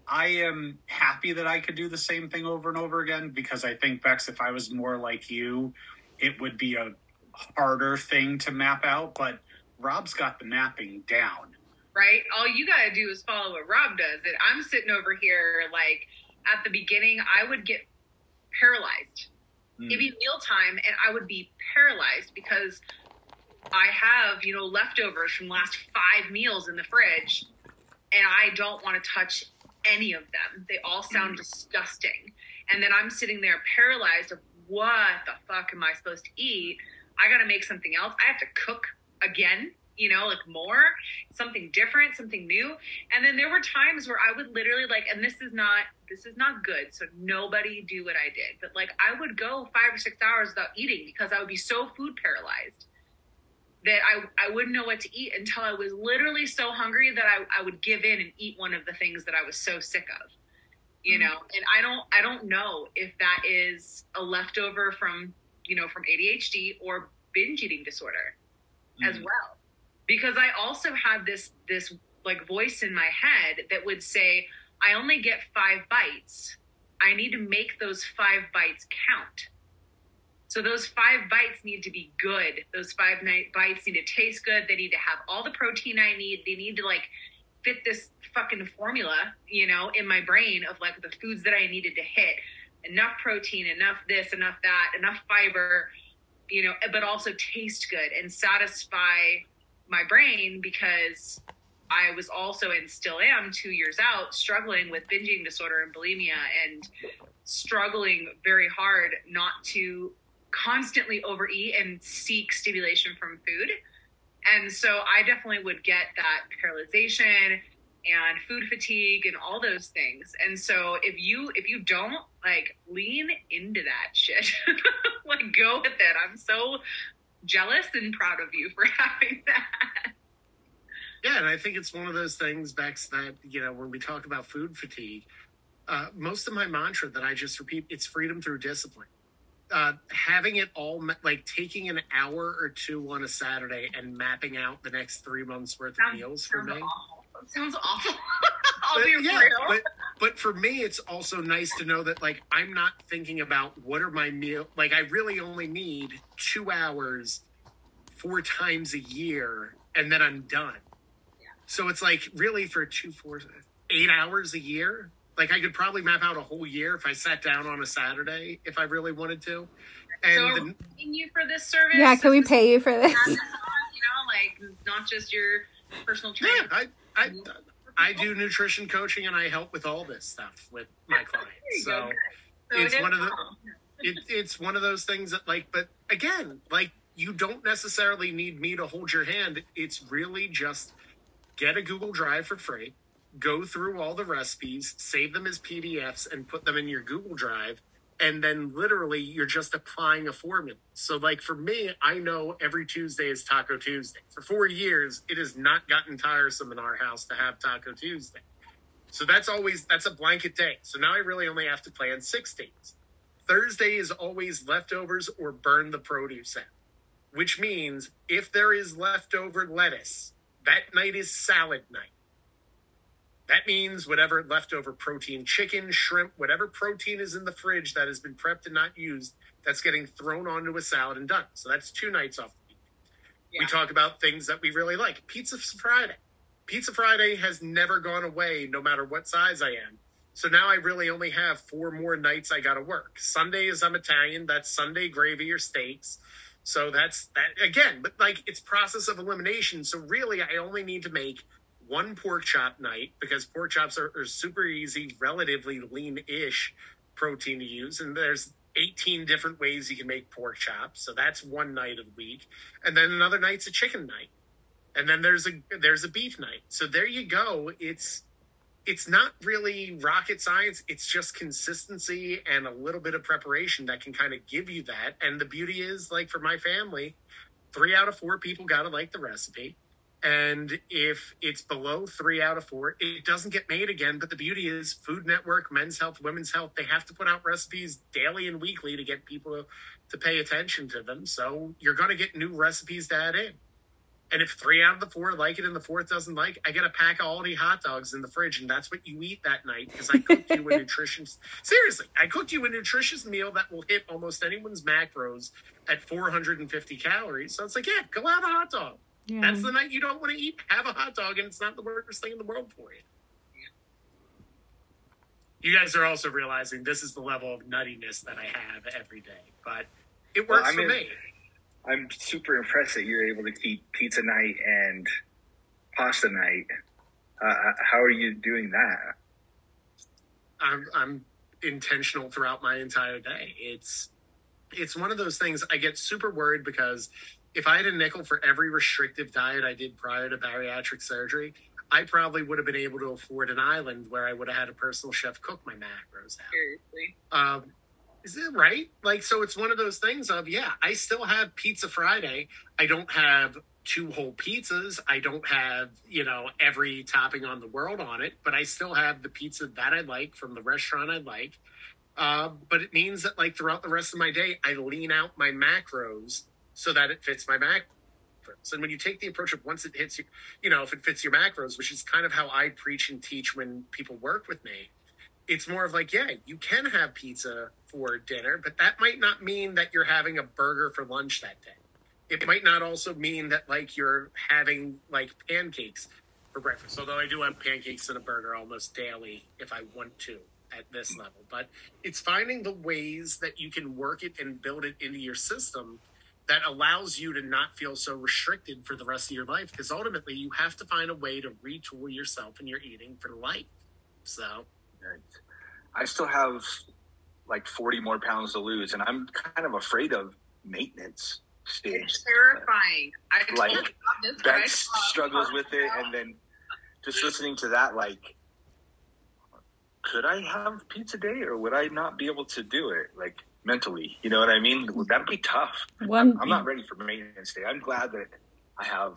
I am happy that I could do the same thing over and over again because I think Bex, if I was more like you, it would be a harder thing to map out, but Rob's got the mapping down. right? All you gotta do is follow what Rob does. And I'm sitting over here, like at the beginning, I would get paralyzed. Mm. It'd be mealtime, and I would be paralyzed because I have, you know, leftovers from last five meals in the fridge, and I don't want to touch any of them. They all sound mm. disgusting. And then I'm sitting there paralyzed of what the fuck am I supposed to eat? I got to make something else. I have to cook again, you know, like more, something different, something new. And then there were times where I would literally like, and this is not, this is not good. So nobody do what I did, but like I would go five or six hours without eating because I would be so food paralyzed that I, I wouldn't know what to eat until I was literally so hungry that I, I would give in and eat one of the things that I was so sick of. You know, and I don't I don't know if that is a leftover from, you know, from ADHD or binge eating disorder as Mm. well. Because I also had this this like voice in my head that would say, I only get five bites. I need to make those five bites count. So those five bites need to be good. Those five night bites need to taste good. They need to have all the protein I need. They need to like fit this fucking formula, you know, in my brain of like the foods that I needed to hit. Enough protein, enough this, enough that, enough fiber, you know, but also taste good and satisfy my brain because I was also and still am two years out struggling with binging disorder and bulimia and struggling very hard not to constantly overeat and seek stimulation from food. And so I definitely would get that paralyzation and food fatigue and all those things. And so if you if you don't like lean into that shit, like go with it. I'm so jealous and proud of you for having that. Yeah, and I think it's one of those things, Bex, that, you know, when we talk about food fatigue, uh, most of my mantra that I just repeat, it's freedom through discipline. Uh, having it all, ma- like taking an hour or two on a Saturday and mapping out the next three months worth of meals for me. awful. Sounds awful. I'll But, be yeah, real. but but for me, it's also nice to know that like I'm not thinking about what are my meal. Like I really only need two hours, four times a year, and then I'm done. So it's like really for two, four, eight hours a year. Like I could probably map out a whole year if I sat down on a Saturday if I really wanted to. And so are the- we paying you for this service? Yeah, can we pay you for this? You know, like not just your personal yeah. I I I do nutrition coaching and I help with all this stuff with my clients. So. So it's it is one of the- it, it's one of those things that like but again like you don't necessarily need me to hold your hand it's really just get a google drive for free go through all the recipes save them as pdfs and put them in your google drive and then literally you're just applying a formula. So like for me i know every tuesday is taco tuesday. For four years it has not gotten tiresome in our house to have taco tuesday. So that's always that's a blanket day. So now i really only have to plan six days. Thursday is always leftovers or burn the produce out, which means if there is leftover lettuce, that night is salad night. That means whatever leftover protein, chicken, shrimp, whatever protein is in the fridge that has been prepped and not used, that's getting thrown onto a salad and done. So that's two nights off the week. We talk about things that we really like. Pizza Friday. Pizza Friday has never gone away, no matter what size I am. So now I really only have four more nights I got to work. Sundays I'm Italian. That's Sunday gravy or steaks. So that's that again. But like it's process of elimination. So really, I only need to make one pork chop night because pork chops are, are super easy, relatively lean-ish protein to use, and there's 18 different ways you can make pork chops. So that's one night of the week, and then another night's a chicken night, and then there's a there's a beef night. So there you go. It's it's not really rocket science. It's just consistency and a little bit of preparation that can kind of give you that. And the beauty is, like for my family, three out of four people got to like the recipe. And if it's below three out of four, it doesn't get made again. But the beauty is, Food Network, Men's Health, Women's Health, they have to put out recipes daily and weekly to get people to, to pay attention to them. So you're going to get new recipes to add in. And if three out of the four like it and the fourth doesn't like, I get a pack of Aldi hot dogs in the fridge, and that's what you eat that night because I cooked you a nutritious. Seriously, I cooked you a nutritious meal that will hit almost anyone's macros at 450 calories. So it's like, yeah, go have a hot dog. Yeah. That's the night you don't want to eat. Have a hot dog, and it's not the worst thing in the world for you. You guys are also realizing this is the level of nuttiness that I have every day, but it works I for mean- me. I'm super impressed that you're able to keep pizza night and pasta night. Uh, how are you doing that? I'm I'm intentional throughout my entire day. It's it's one of those things I get super worried because if I had a nickel for every restrictive diet I did prior to bariatric surgery, I probably would have been able to afford an island where I would have had a personal chef cook my macros out. Seriously. Um, is it right? Like, so it's one of those things of, yeah, I still have Pizza Friday. I don't have two whole pizzas. I don't have, you know, every topping on the world on it, but I still have the pizza that I like from the restaurant I like. Uh, but it means that, like, throughout the rest of my day, I lean out my macros so that it fits my macros. And when you take the approach of once it hits you, you know, if it fits your macros, which is kind of how I preach and teach when people work with me, it's more of like, yeah, you can have pizza for dinner, but that might not mean that you're having a burger for lunch that day. It might not also mean that like you're having like pancakes for breakfast. Although I do have pancakes and a burger almost daily if I want to at this level. But it's finding the ways that you can work it and build it into your system that allows you to not feel so restricted for the rest of your life. Because ultimately you have to find a way to retool yourself and your eating for life. So I still have like 40 more pounds to lose, and I'm kind of afraid of maintenance stage. It's terrifying. I told Like, you about this, but I Bex saw- struggles with it, and then just listening to that, like, could I have pizza day, or would I not be able to do it? Like mentally, you know what I mean? That'd be tough. One, I'm not ready for maintenance day. I'm glad that I have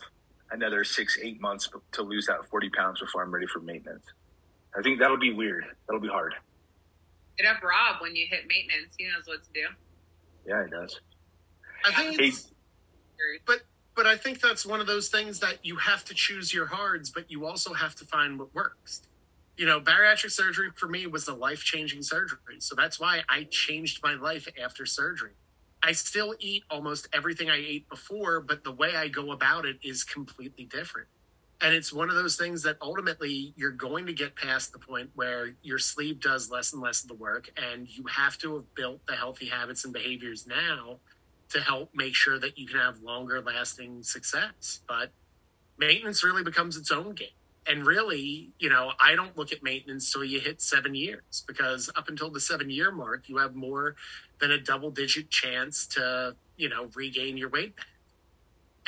another six, eight months to lose that 40 pounds before I'm ready for maintenance. I think that'll be weird. That'll be hard. Hit up Rob when you hit maintenance. He knows what to do. Yeah, he does. I think Hey, it's, but but I think that's one of those things that you have to choose your hards, but you also have to find what works. You know, bariatric surgery for me was a life changing surgery. So that's why I changed my life after surgery. I still eat almost everything I ate before, but the way I go about it is completely different. And it's one of those things that ultimately you're going to get past the point where your sleeve does less and less of the work, and you have to have built the healthy habits and behaviors now to help make sure that you can have longer lasting success. But maintenance really becomes its own game. And really, you know, I don't look at maintenance till you hit seven years because up until the seven year mark, you have more than a double digit chance to, you know, regain your weight back.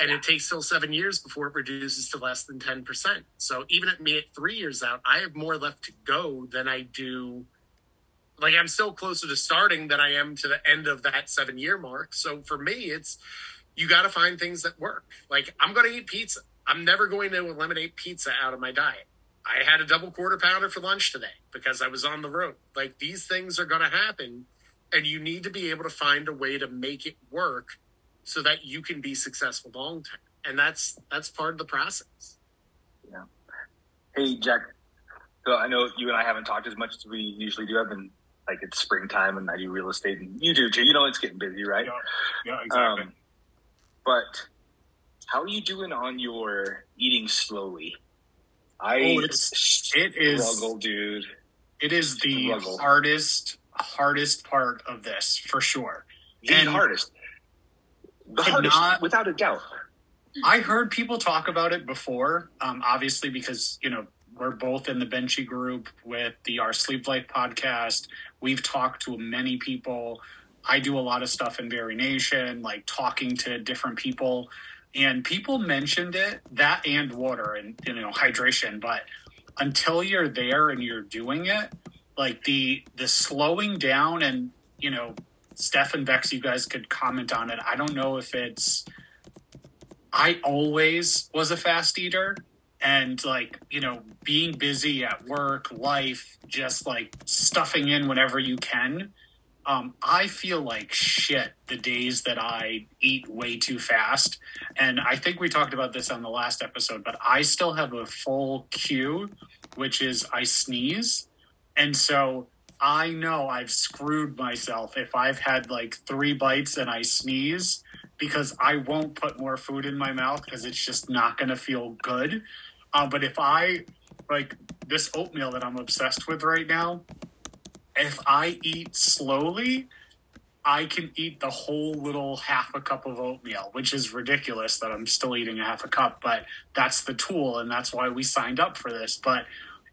And it takes till seven years before it reduces to less than 10%. So even at me at three years out, I have more left to go than I do like I'm still closer to starting than I am to the end of that seven year mark. So for me, it's you got to find things that work. Like I'm going to eat pizza. I'm never going to eliminate pizza out of my diet. I had a double quarter pounder for lunch today because I was on the road. Like these things are going to happen, and you need to be able to find a way to make it work so that you can be successful long term. And that's that's part of the process. Yeah. Hey, Jack. So I know you and I haven't talked as much as we usually do. I've been like it's springtime and I do real estate, and you do too. You know it's getting busy, right? Yeah, yeah, exactly. Um, but how are you doing on your eating slowly? I Oh, it's- it is- struggle, dude. it is the struggle. hardest, hardest part of this for sure. The And hardest. The hardest, not- without a doubt. I heard people talk about it before, um, obviously because you know we're both in the Benchy group with the Our Sleeve Life podcast. We've talked to many people. I do a lot of stuff in Bari Nation, like talking to different people, and people mentioned it that and water and you know hydration. But until you're there and you're doing it, like the the slowing down and you know, Steph and Bex, you guys could comment on it. I don't know if it's I always was a fast eater and like, you know, being busy at work, life, just like stuffing in whenever you can. Um, I feel like shit the days that I eat way too fast. And I think we talked about this on the last episode, but I still have a full cue, which is I sneeze. And so I know I've screwed myself if I've had like three bites and I sneeze because I won't put more food in my mouth because it's just not going to feel good. Uh, but if I like this oatmeal that I'm obsessed with right now, if I eat slowly, I can eat the whole little half a cup of oatmeal, which is ridiculous that I'm still eating a half a cup, but that's the tool and that's why we signed up for this. But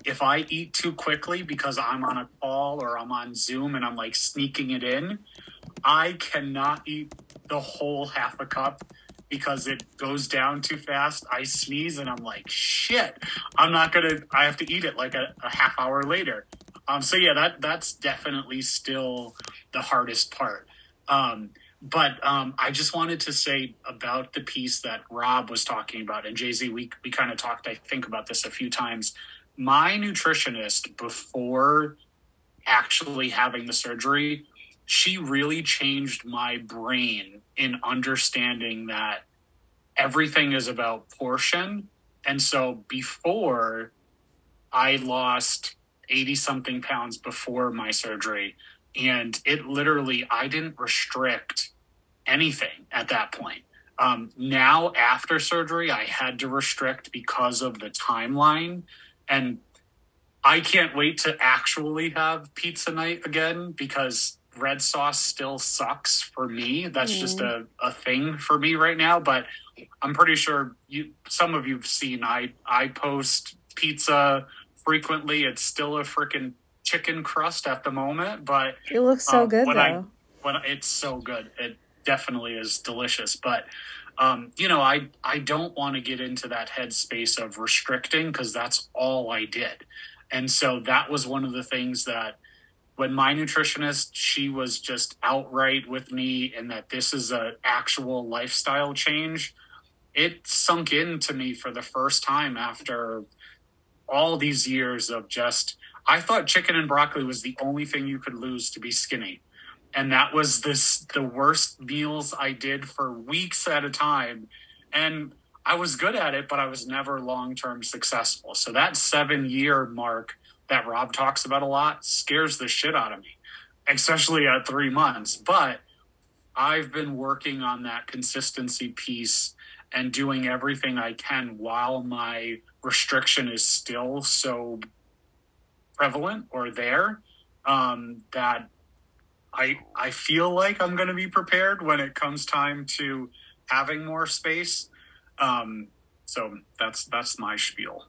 if I eat too quickly because I'm on a call or I'm on Zoom and I'm like sneaking it in, I cannot eat the whole half a cup because it goes down too fast. I sneeze and I'm like, shit, I'm not gonna. I have to eat it like a, a half hour later. Um, so yeah, that that's definitely still the hardest part. Um, but um, I just wanted to say about the piece that Rob was talking about, and JZ. We we kind of talked, I think, about this a few times. My nutritionist before actually having the surgery, she really changed my brain in understanding that everything is about portion. And so before I lost 80 something pounds before my surgery, and it literally, I didn't restrict anything at that point. Um, now, after surgery, I had to restrict because of the timeline. And I can't wait to actually have pizza night again because red sauce still sucks for me. That's mm. just a, a thing for me right now. But I'm pretty sure you some of you've seen I I post pizza frequently. It's still a freaking chicken crust at the moment, but it looks so um, good when though. I, when it's so good, it definitely is delicious. But um, you know, I I don't want to get into that headspace of restricting because that's all I did, and so that was one of the things that when my nutritionist she was just outright with me and that this is a actual lifestyle change it sunk into me for the first time after all these years of just i thought chicken and broccoli was the only thing you could lose to be skinny. And that was this the worst meals i did for weeks at a time. And i was good at it but i was never long term successful. So that 7 year mark that Rob talks about a lot scares the shit out of me, especially at three months. But I've been working on that consistency piece and doing everything I can while my restriction is still so prevalent or there um, that I I feel like I'm going to be prepared when it comes time to having more space. Um, so that's that's my spiel.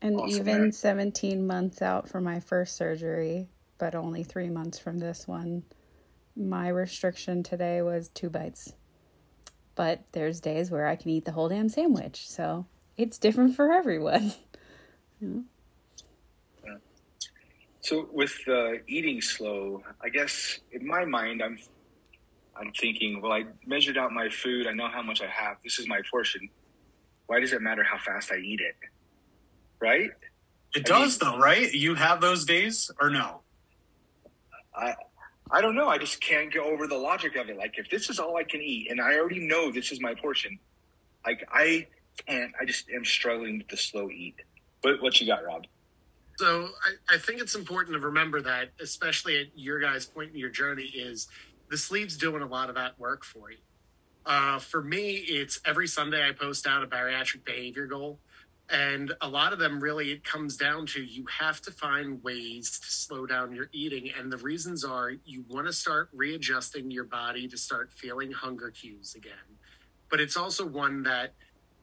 And awesome, even man. 17 months out from my first surgery, but only three months from this one, my restriction today was two bites. But there's days where I can eat the whole damn sandwich. So it's different for everyone. yeah. So with uh, eating slow, I guess in my mind, I'm I'm thinking, well, I measured out my food. I know how much I have. This is my portion. Why does it matter how fast I eat it? right? It I does, mean, though, right? You have those days or no? I I don't know. I just can't get over the logic of it. Like, if this is all I can eat, and I already know this is my portion, like I can't. I just am struggling with the slow eat. What what you got, Rob? So I, I think it's important to remember that, especially at your guys' point in your journey, is the sleeve's doing a lot of that work for you. Uh, for me, it's every Sunday I post out a bariatric behavior goal and a lot of them really it comes down to you have to find ways to slow down your eating. And the reasons are you want to start readjusting your body to start feeling hunger cues again. But it's also one that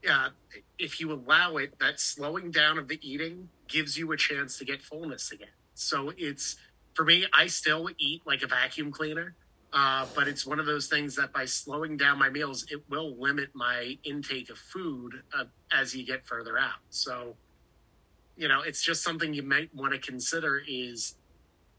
uh, if you allow it that slowing down of the eating gives you a chance to get fullness again. So it's for me i still eat like a vacuum cleaner uh, but it's one of those things that by slowing down my meals, it will limit my intake of food uh, as you get further out. So, you know, it's just something you might want to consider is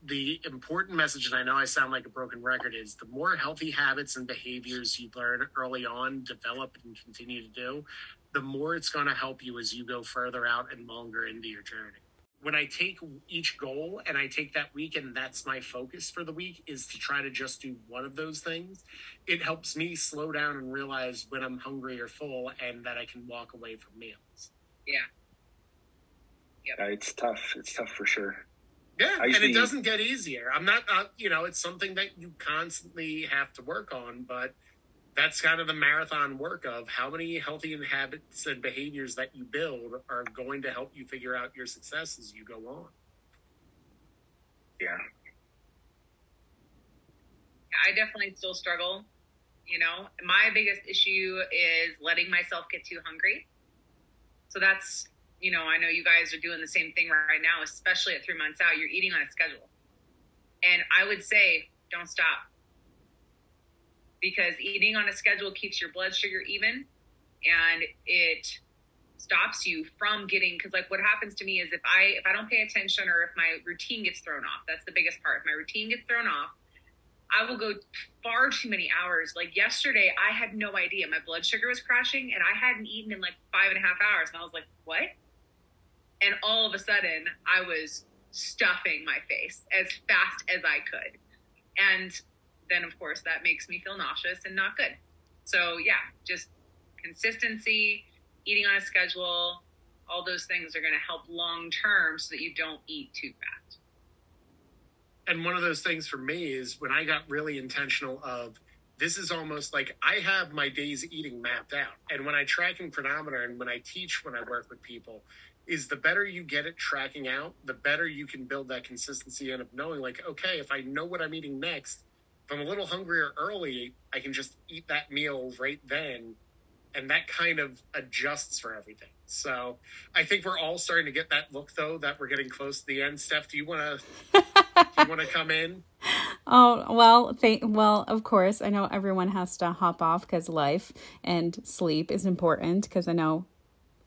the important message, and I know I sound like a broken record, is the more healthy habits and behaviors you learn early on, develop and continue to do, the more it's going to help you as you go further out and longer into your journey. When I take each goal and I take that week and that's my focus for the week is to try to just do one of those things, it helps me slow down and realize when I'm hungry or full and that I can walk away from meals. Yeah. Yeah, it's tough. It's tough for sure. Yeah, I and it doesn't get easier. I'm not, uh, you know, it's something that you constantly have to work on, but that's kind of the marathon work of how many healthy habits and behaviors that you build are going to help you figure out your success as you go on. Yeah. I definitely still struggle. You know, my biggest issue is letting myself get too hungry. So that's, you know, I know you guys are doing the same thing right now, especially at three months out. You're eating on a schedule. And I would say, don't stop. Because eating on a schedule keeps your blood sugar even and it stops you from getting because like what happens to me is if I if I don't pay attention or if my routine gets thrown off, that's the biggest part. If my routine gets thrown off, I will go far too many hours. Like yesterday, I had no idea my blood sugar was crashing, and I hadn't eaten in like five and a half hours, and I was like, "What?" And all of a sudden, I was stuffing my face as fast as I could, and then of course that makes me feel nauseous and not good. So yeah, just consistency, eating on a schedule, all those things are going to help long term so that you don't eat too fast. and one of those things for me is when I got really intentional of this is almost like I have my days eating mapped out. And when I track in Cronometer and when I teach when I work with people, is the better you get at tracking out, the better you can build that consistency and of knowing like, okay, if I know what I'm eating next, if I'm a little hungrier early, I can just eat that meal right then. And that kind of adjusts for everything. So I think we're all starting to get that look though that we're getting close to the end. Steph, do you want to you want to come in? Oh, well, thank, well, of course, I know everyone has to hop off because life and sleep is important because I know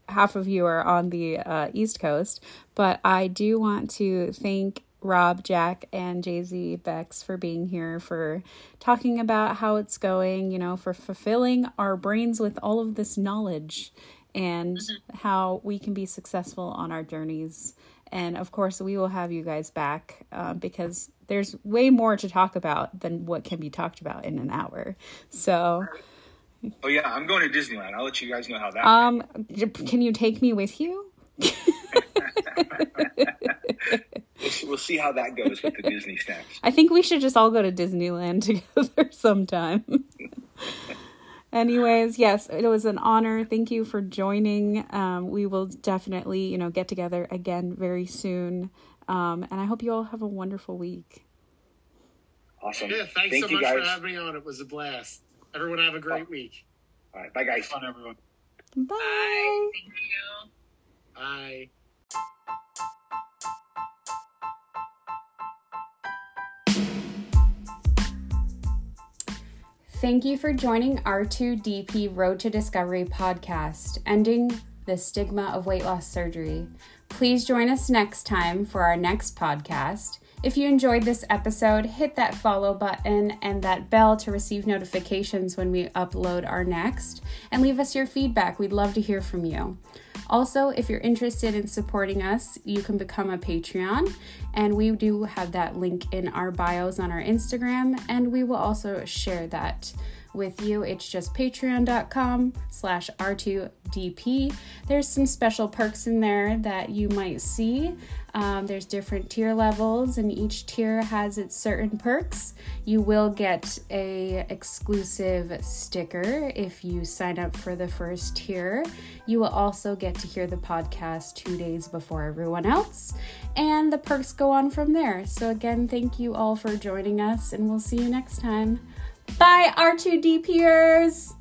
half of you are on the uh, East Coast, but I do want to thank Rob, Jack, and JZ Bex for being here, for talking about how it's going, you know, for fulfilling our brains with all of this knowledge and how we can be successful on our journeys. And of course, we will have you guys back uh, because there's way more to talk about than what can be talked about in an hour. So, Oh yeah, I'm going to Disneyland. I'll let you guys know how that. um, can you take me with you? we'll, see, we'll see how that goes with the Disney snacks. I think we should just all go to Disneyland together sometime. Anyways, yes, it was an honor. Thank you for joining. Um, we will definitely, you know, get together again very soon. Um, and I hope you all have a wonderful week. Awesome. Yeah, thanks Thank so you much for having me on. It was a blast. Everyone have a great week. All right, bye guys. Fun, everyone. Bye. Bye. Thank you. Bye. Thank you for joining R2DP Road to Discovery podcast, ending the stigma of weight loss surgery. Please join us next time for our next podcast. If you enjoyed this episode, hit that follow button and that bell to receive notifications when we upload our next, and leave us your feedback. We'd love to hear from you. Also, if you're interested in supporting us, you can become a Patreon, and we do have that link in our bios on our Instagram, and we will also share that with you. It's just patreon.com slash R2DP. There's some special perks in there that you might see. Um, there's different tier levels, and each tier has its certain perks. You will get a exclusive sticker if you sign up for the first tier. You will also get to hear the podcast two days before everyone else, and the perks go on from there. So again, thank you all for joining us, and we'll see you next time. Bye, R2D peers.